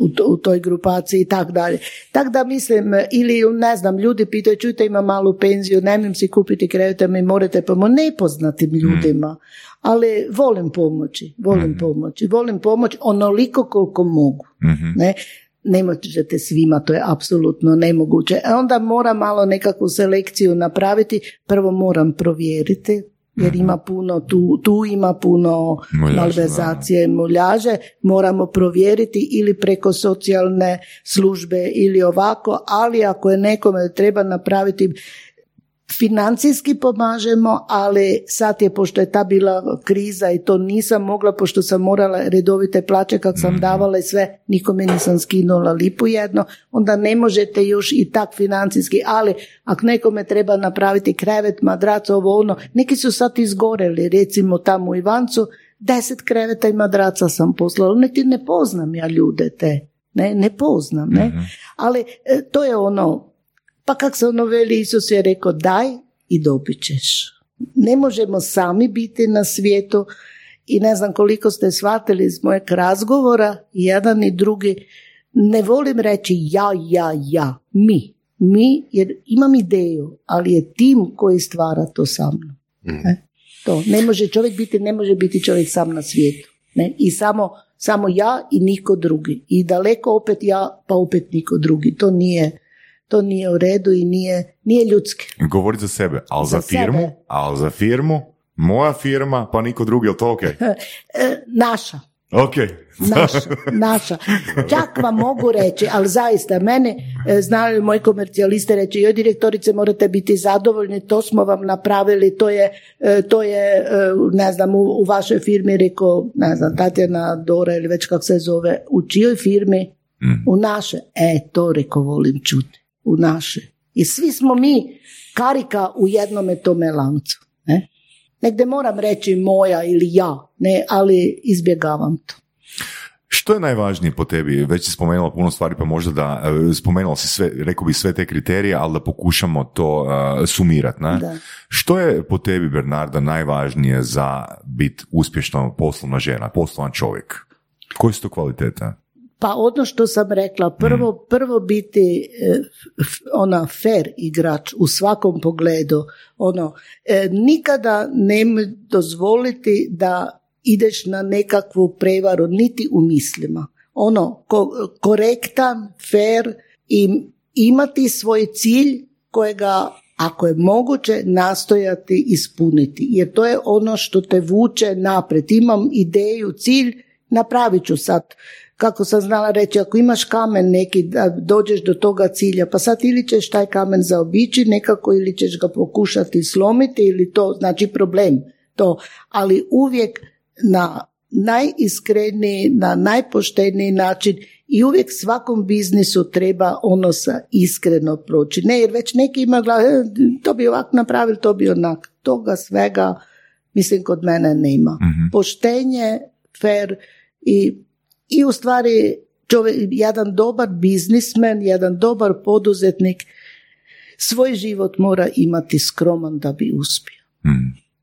u, u toj grupaciji i tak dalje. Tak da mislim, ili ne znam, ljudi pitaju, čujte ima malu penziju, nemam si kupiti kreveta, mi morate pomoći nepoznatim ljudima, ali volim pomoći, volim pomoći, volim pomoći onoliko koliko mogu. Ne? Ne možete svima, to je apsolutno nemoguće. A onda moram malo nekakvu selekciju napraviti. Prvo moram provjeriti, jer ima puno, tu, tu ima puno Muljaže, malverzacije, muljaže. Moramo provjeriti ili preko socijalne službe ili ovako, ali ako je nekome treba napraviti financijski pomažemo, ali sad je, pošto je ta bila kriza i to nisam mogla, pošto sam morala redovite plaće kak sam davala i sve, nikome nisam skinula lipu jedno, onda ne možete još i tak financijski, ali ako nekome treba napraviti krevet, madrac, ovo ono, neki su sad izgoreli, recimo tamo u Ivancu, deset kreveta i madraca sam poslala, niti ne poznam ja ljude te, ne, ne poznam, ne, ali e, to je ono, pa kak se ono veli, Isus je rekao daj i dobit ćeš. Ne možemo sami biti na svijetu i ne znam koliko ste shvatili iz mojeg razgovora, jedan i drugi, ne volim reći ja, ja, ja, mi. Mi, jer imam ideju, ali je tim koji stvara to sa mnom. Ne? To, ne može čovjek biti, ne može biti čovjek sam na svijetu. Ne? I samo, samo ja i niko drugi. I daleko opet ja, pa opet niko drugi. To nije, to nije u redu i nije, nije ljudski. Govori za sebe, ali za, Za firmu, sebe. ali za firmu, moja firma, pa niko drugi, je to ok? E, naša. Ok. Naša, naša. Čak vam mogu reći, ali zaista, mene e, znaju moji komercijaliste reći, joj direktorice morate biti zadovoljni, to smo vam napravili, to je, e, to je ne znam, u, u vašoj firmi, rekao, ne znam, Tatjana Dora ili već kako se zove, u čijoj firmi? U naše. E, to rekao volim čuti. U naše. I svi smo mi karika u jednome tome lancu. Ne? Negde moram reći moja ili ja, ne, ali izbjegavam to. Što je najvažnije po tebi? Već si spomenula puno stvari, pa možda da, e, spomenula si sve, rekao bi sve te kriterije, ali da pokušamo to e, sumirati. Ne? Da. Što je po tebi, Bernarda, najvažnije za biti uspješna poslovna žena, poslovan čovjek? Koje su to kvalitete? Pa ono što sam rekla, prvo, prvo biti e, ona fair igrač u svakom pogledu. Ono, e, nikada ne dozvoliti da ideš na nekakvu prevaru, niti u mislima. Ono, ko- korektan, fair i imati svoj cilj kojega ako je moguće nastojati ispuniti. Jer to je ono što te vuče naprijed. Imam ideju, cilj, napravit ću sad. Kako sam znala reći, ako imaš kamen neki da dođeš do toga cilja, pa sad ili ćeš taj kamen zaobići nekako ili ćeš ga pokušati slomiti ili to znači problem. To, ali uvijek na najiskreniji, na najpošteniji način i uvijek svakom biznisu treba ono sa iskreno proći. Ne, jer već neki ima glavu, "E, to bi ovak napravili, to bi onak. Toga svega, mislim, kod mene nema. Poštenje, fair i, i u stvari čovjek, jedan dobar biznismen, jedan dobar poduzetnik svoj život mora imati skroman da bi uspio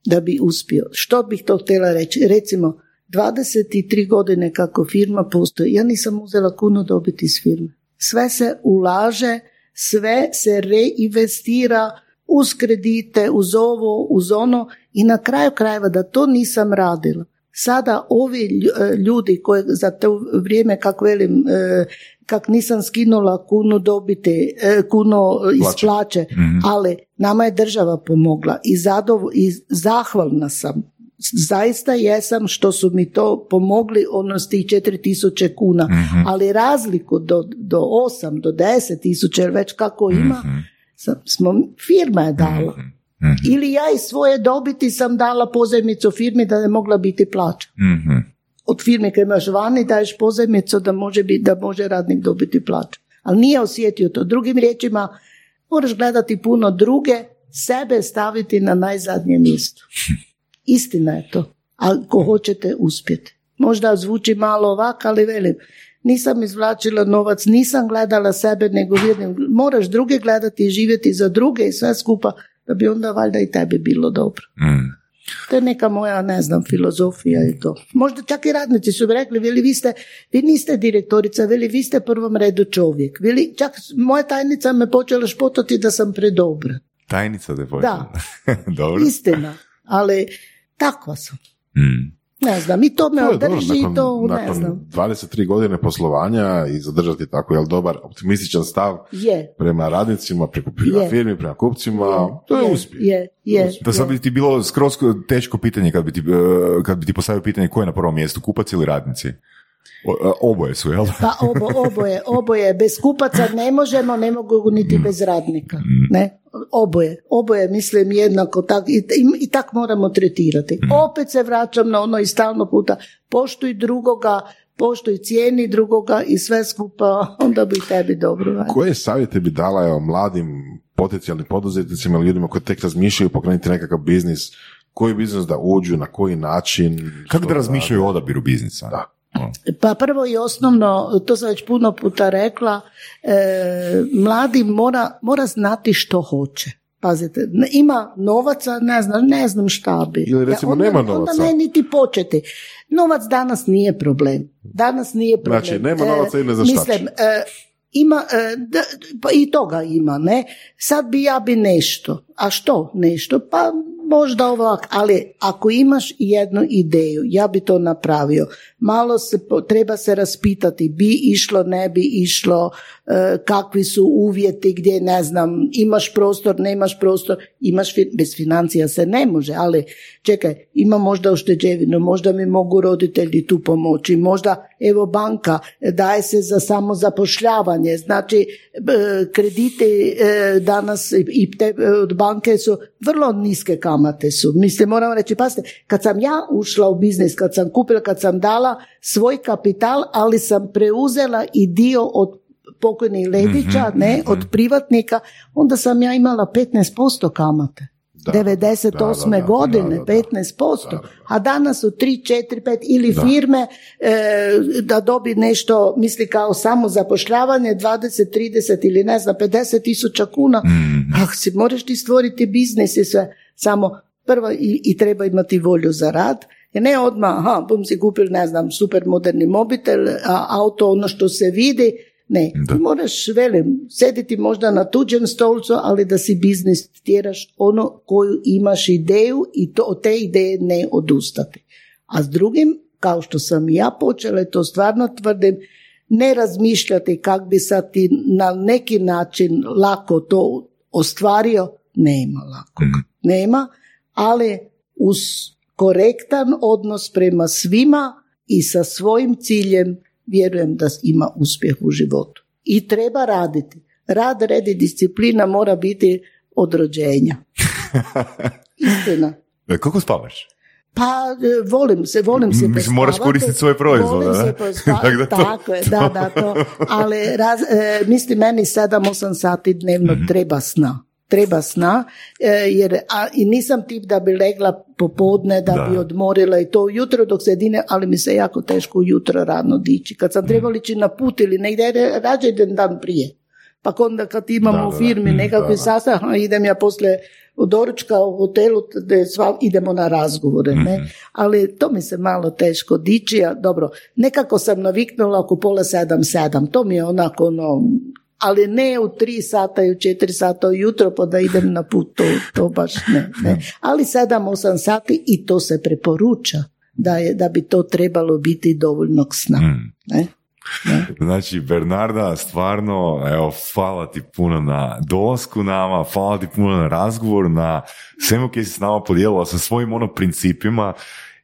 da bi uspio. Što bih to htjela reći? Recimo, 23 godine kako firma postoji, ja nisam uzela kunu dobiti iz firme. Sve se ulaže, sve se reinvestira uz kredite, uz ovo, uz ono i na kraju krajeva da to nisam radila. Sada ovi e, ljudi koji za to vrijeme, kako velim, e, kak nisam skinula kunu dobiti, e, kunu iz Plaće. plaće, ali nama je država pomogla i, zadov, i zahvalna sam. Zaista jesam što su mi to pomogli ono s tih 4000 kuna, ali razliku do, do 8, do 10 tisuća, već kako ima, sam, smo, firma je dala. Ili ja iz svoje dobiti sam dala pozajmicu firmi da je mogla biti plaća. Mhm. Od firme kad imaš vani daješ pozajmicu da može, biti, da može radnik dobiti plaću. Ali nije osjetio to. Drugim riječima, moraš gledati puno druge, sebe staviti na najzadnje mjesto. Istina je to. Ako hoćete uspjeti. Možda zvuči malo ovak, ali velim, nisam izvlačila novac, nisam gledala sebe, nego vidim, moraš druge gledati i živjeti za druge i sve skupa, da bi onda valjda i tebi bilo dobro. Mm. To je neka moja, ne znam, filozofija i to. Možda čak i radnici su mi rekli, veli vi ste, vi niste direktorica, veli vi ste prvom redu čovjek. Veli, čak moja tajnica me počela špotati da sam predobra. Tajnica da Da. Dobro. Istina, ali takva sam. Mm. Ne znam, i to me održi i nakon, to, ne nakon znam. 23 godine poslovanja i zadržati tako jel dobar optimističan stav Je, prema radnicima, prema firmi, prema kupcima, to je, uspjeh. Je, je, Da sad bi ti bilo skroz teško pitanje kad bi ti, eh, kad bi ti postavio pitanje ko je na prvom mjestu, kupac ili radnici? O- eh, oboje su, jel? Pa obo, oboje, oboje. Bez kupaca ne možemo, ne mogu niti bez radnika. Ne? Oboje, oboje mislim jednako tak, i, i, i tak moramo tretirati. Opet se vraćam na ono i stalno puta, poštuj drugoga, poštuj cijeni drugoga i sve skupa, onda bi tebi dobro. valjda. Koje savjete bi dala evo, mladim potencijalnim poduzetnicima ili ljudima koji tek razmišljaju pokrenuti nekakav biznis, koji biznis da uđu, na koji način? Kako da razmišljaju o odabiru biznisa? Da. Pa prvo i osnovno, to sam već puno puta rekla, e, mladi mora, mora znati što hoće. Pazite, ima novaca, ne znam, ne znam šta bi. Ili recimo onda, nema novaca. Onda ne niti početi. Novac danas nije problem. Danas nije problem. Znači, nema novaca ili ne šta Mislim, e, ima, e, da- pa i toga ima, ne? Sad bi ja bi nešto. A što nešto? Pa možda ovak, ali ako imaš jednu ideju, ja bi to napravio. Malo se, treba se raspitati, bi išlo, ne bi išlo, e, kakvi su uvjeti gdje, ne znam, imaš prostor, nemaš prostor, imaš, bez financija se ne može, ali čekaj, ima možda ušteđevinu, možda mi mogu roditelji tu pomoći, možda, evo banka, daje se za samozapošljavanje, znači e, krediti e, danas i- te, od banke su vrlo niske kamate su. Mislim, moram reći, pazite, kad sam ja ušla u biznis, kad sam kupila, kad sam dala svoj kapital, ali sam preuzela i dio od pokojnih Ledića, ne, od privatnika, onda sam ja imala 15% kamate. Da, 98. da, da, da, godine, da, da, da. 15%, a danas su 3, 4, 5 ili firme e, da dobi nešto, misli kao samo zapošljavanje 20, 30 ili ne znam 50 tisuća kuna, ah, si moraš ti stvoriti biznis i sve, samo prvo i, i treba imati volju za rad, jer ne odmah, aha, bum si kupil, ne znam, super moderni mobitel, a auto ono što se vidi, ne, Da. ti moraš, velim, sediti možda na tuđem stolcu, ali da si biznis tjeraš ono koju imaš ideju i to, od te ideje ne odustati. A s drugim, kao što sam ja počela, to stvarno tvrdim, ne razmišljati kako bi sad ti na neki način lako to ostvario, nema lako. Nema, ali uz korektan odnos prema svima i sa svojim ciljem vjerujem da ima uspjeh u životu. I treba raditi. Rad, red i disciplina mora biti od rođenja. Istina. E, Koliko spavaš? Pa e, volim se, volim se Mislim, moraš koristiti svoje proizvode, Volim se da to- tako je, da, da, to. Ali raz, e, mislim, meni 7-8 sati dnevno Mhm. treba sna. Treba sna, e, jer a, i nisam tip da bi legla popodne, da, Da. bi odmorila i to ujutro dok se dine, ali mi se jako teško ujutro rano dići. Kad sam trebala ići na put ili negdje, rađe idem dan prije. Pa onda kad imamo Da, u firmi Mm, nekakvi sastanak, idem ja poslije doručka u hotelu, da sva, idemo na razgovore, ne? Mhm. Ali to mi se malo teško dići, a dobro, nekako sam naviknula oko pola sedam, sedam, to mi je onako ono, ali ne u tri sata i u četiri sata ujutro pa da idem na put, to, to baš ne, ne. Ali sedam, osam sati i to se preporuča da, je, da bi to trebalo biti dovoljnog sna. Mm. Ne? Znači, Bernarda, stvarno, evo, hvala ti puno na dolasku nama, hvala ti puno na razgovor, na svemu koji si s nama podijelila sa svojim ono principima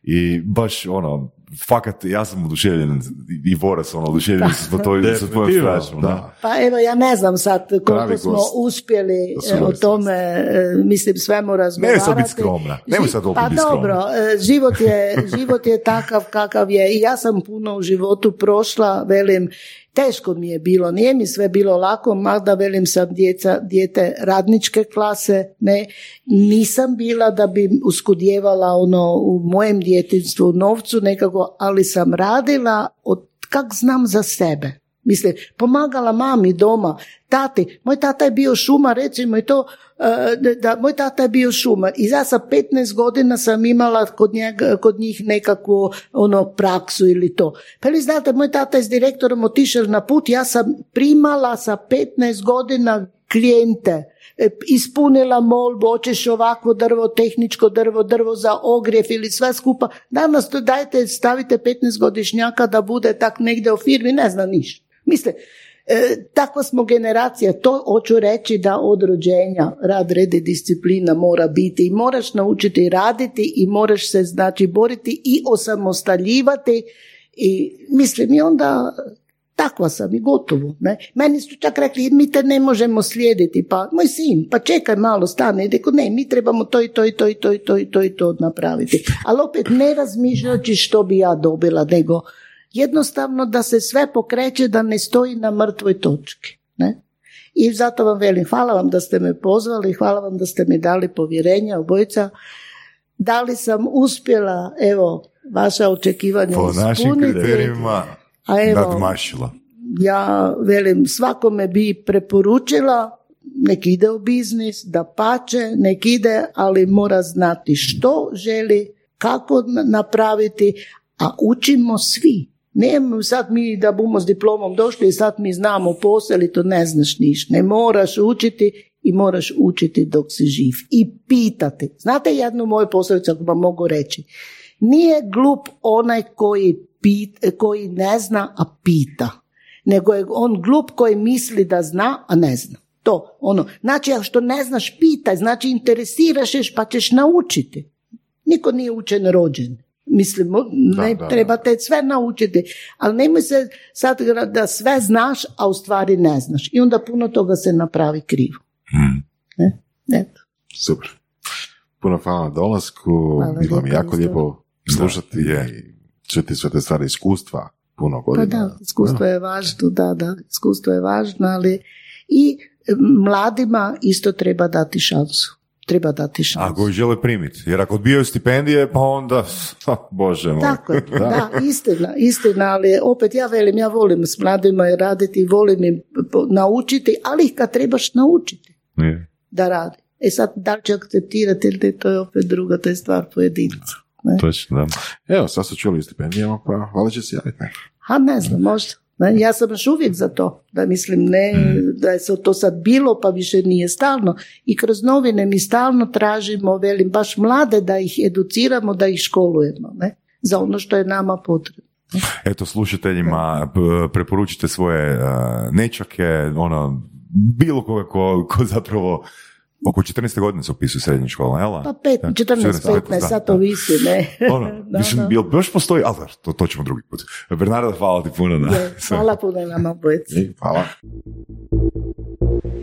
i baš ono, fakat, ja sam oduševljen i Voras, ono, oduševljen sam sa tvojim, sa tvojom Definitivno, strašom, da. da. Pa evo, ja ne znam sad koliko Pravi smo gost. uspjeli e, o tome, e, mislim, svemu razgovarati. sad biti skromna. Nemoj sad opet Pa biti skromna. dobro, e, život je, život je takav kakav je i ja sam puno u životu prošla, velim, teško mi je bilo, nije mi sve bilo lako, mada velim sam djeca, dijete radničke klase, ne, nisam bila da bi uskudjevala ono u mojem djetinstvu novcu nekako, ali sam radila od kak znam za sebe. Mislim, pomagala mami doma, tati, moj tata je bio šumar, recimo i to, e, da, moj tata je bio šumar i ja sa 15 godina sam imala kod, njega, kod njih nekakvu ono praksu ili to. Pa vi znate, moj tata je s direktorom otišao na put, ja sam primala sa 15 godina klijente, e, ispunila molbu, hoćeš ovakvo drvo, tehničko drvo, drvo za ogrjev ili sve skupa. Danas to dajte, stavite 15 godišnjaka da bude tak negdje u firmi, ne zna ništa. Misle, e, takva smo generacija, to hoću reći da od rođenja rad, red i disciplina mora biti i moraš naučiti raditi i moraš se znači boriti i osamostaljivati i mislim i onda takva sam i gotovo. Ne? Meni su čak rekli, mi te ne možemo slijediti, pa moj sin, pa čekaj malo, stane, i ne, mi trebamo to i to i to i to i to i to i to napraviti. Ali opet ne razmišljajući što bi ja dobila, nego jednostavno da se sve pokreće, da ne stoji na mrtvoj točki. Ne? I zato vam velim, hvala vam da ste me pozvali, hvala vam da ste mi dali povjerenje, obojica. Da li sam uspjela, evo, vaša očekivanja Po našim ispuniti? kriterijima A evo, nadmašila. ja velim svakome bi preporučila nek ide u biznis, da pače, nek ide, ali mora znati što želi, kako na- napraviti, a učimo svi. Ne sad mi da bumo s diplomom došli i sad mi znamo posao ili to ne znaš ništa. Ne moraš učiti i moraš učiti dok si živ. I pitati. Znate jednu moju poslovicu ako vam mogu reći. Nije glup onaj koji, pit, koji ne zna, a pita. Nego je on glup koji misli da zna, a ne zna. To, ono. Znači, što ne znaš, pitaj. Znači, interesiraš ješ pa ćeš naučiti. Niko nije učen rođen. Mislim, ne da, da. trebate sve naučiti, ali nemoj se sad da sve znaš, a u stvari ne znaš. I onda puno toga se napravi krivo. Mm. Ne? Eto. Super. Puno hvala na dolasku, Hvala bilo mi jako lijepo slušati Da, je. i čuti sve te stvari iskustva, puno Pa godina. da, iskustvo je važno, da, da, iskustvo je važno, ali i e, mladima isto treba dati šansu. Treba dati šansu. Ako ih žele primiti. Jer ako odbijaju stipendije, pa onda, bože moj. Tako je, da, istina, istina, ali opet ja velim, ja volim s mladima raditi, volim im naučiti, ali ih kad trebaš naučiti Je. da radi. E sad, da li će akceptirati ili ne, to je opet druga, to je stvar pojedinca. Ne? Točno, da. Evo, sad su čuli stipendijama, pa hvala će se javiti. ne? A ne znam, možda. Ne, Ja sam još uvijek za to, da mislim ne, da je to sad bilo pa više nije stalno. I kroz novine mi stalno tražimo, velim, baš mlade da ih educiramo, da ih školujemo. Ne? za ono što je nama potrebno. Eto, slušateljima preporučite svoje nečake, ono, bilo koga ko, ko zapravo oko 14. godine se upisuje srednje škole, jel? Pa pet, Da, 14, 15, da, sad to visi, ne. Ono, Da, mislim, da. jel još postoji, ali to, to ćemo drugi put. Bernarda, hvala ti puno na Je. Hvala puno nama obojici. Hvala.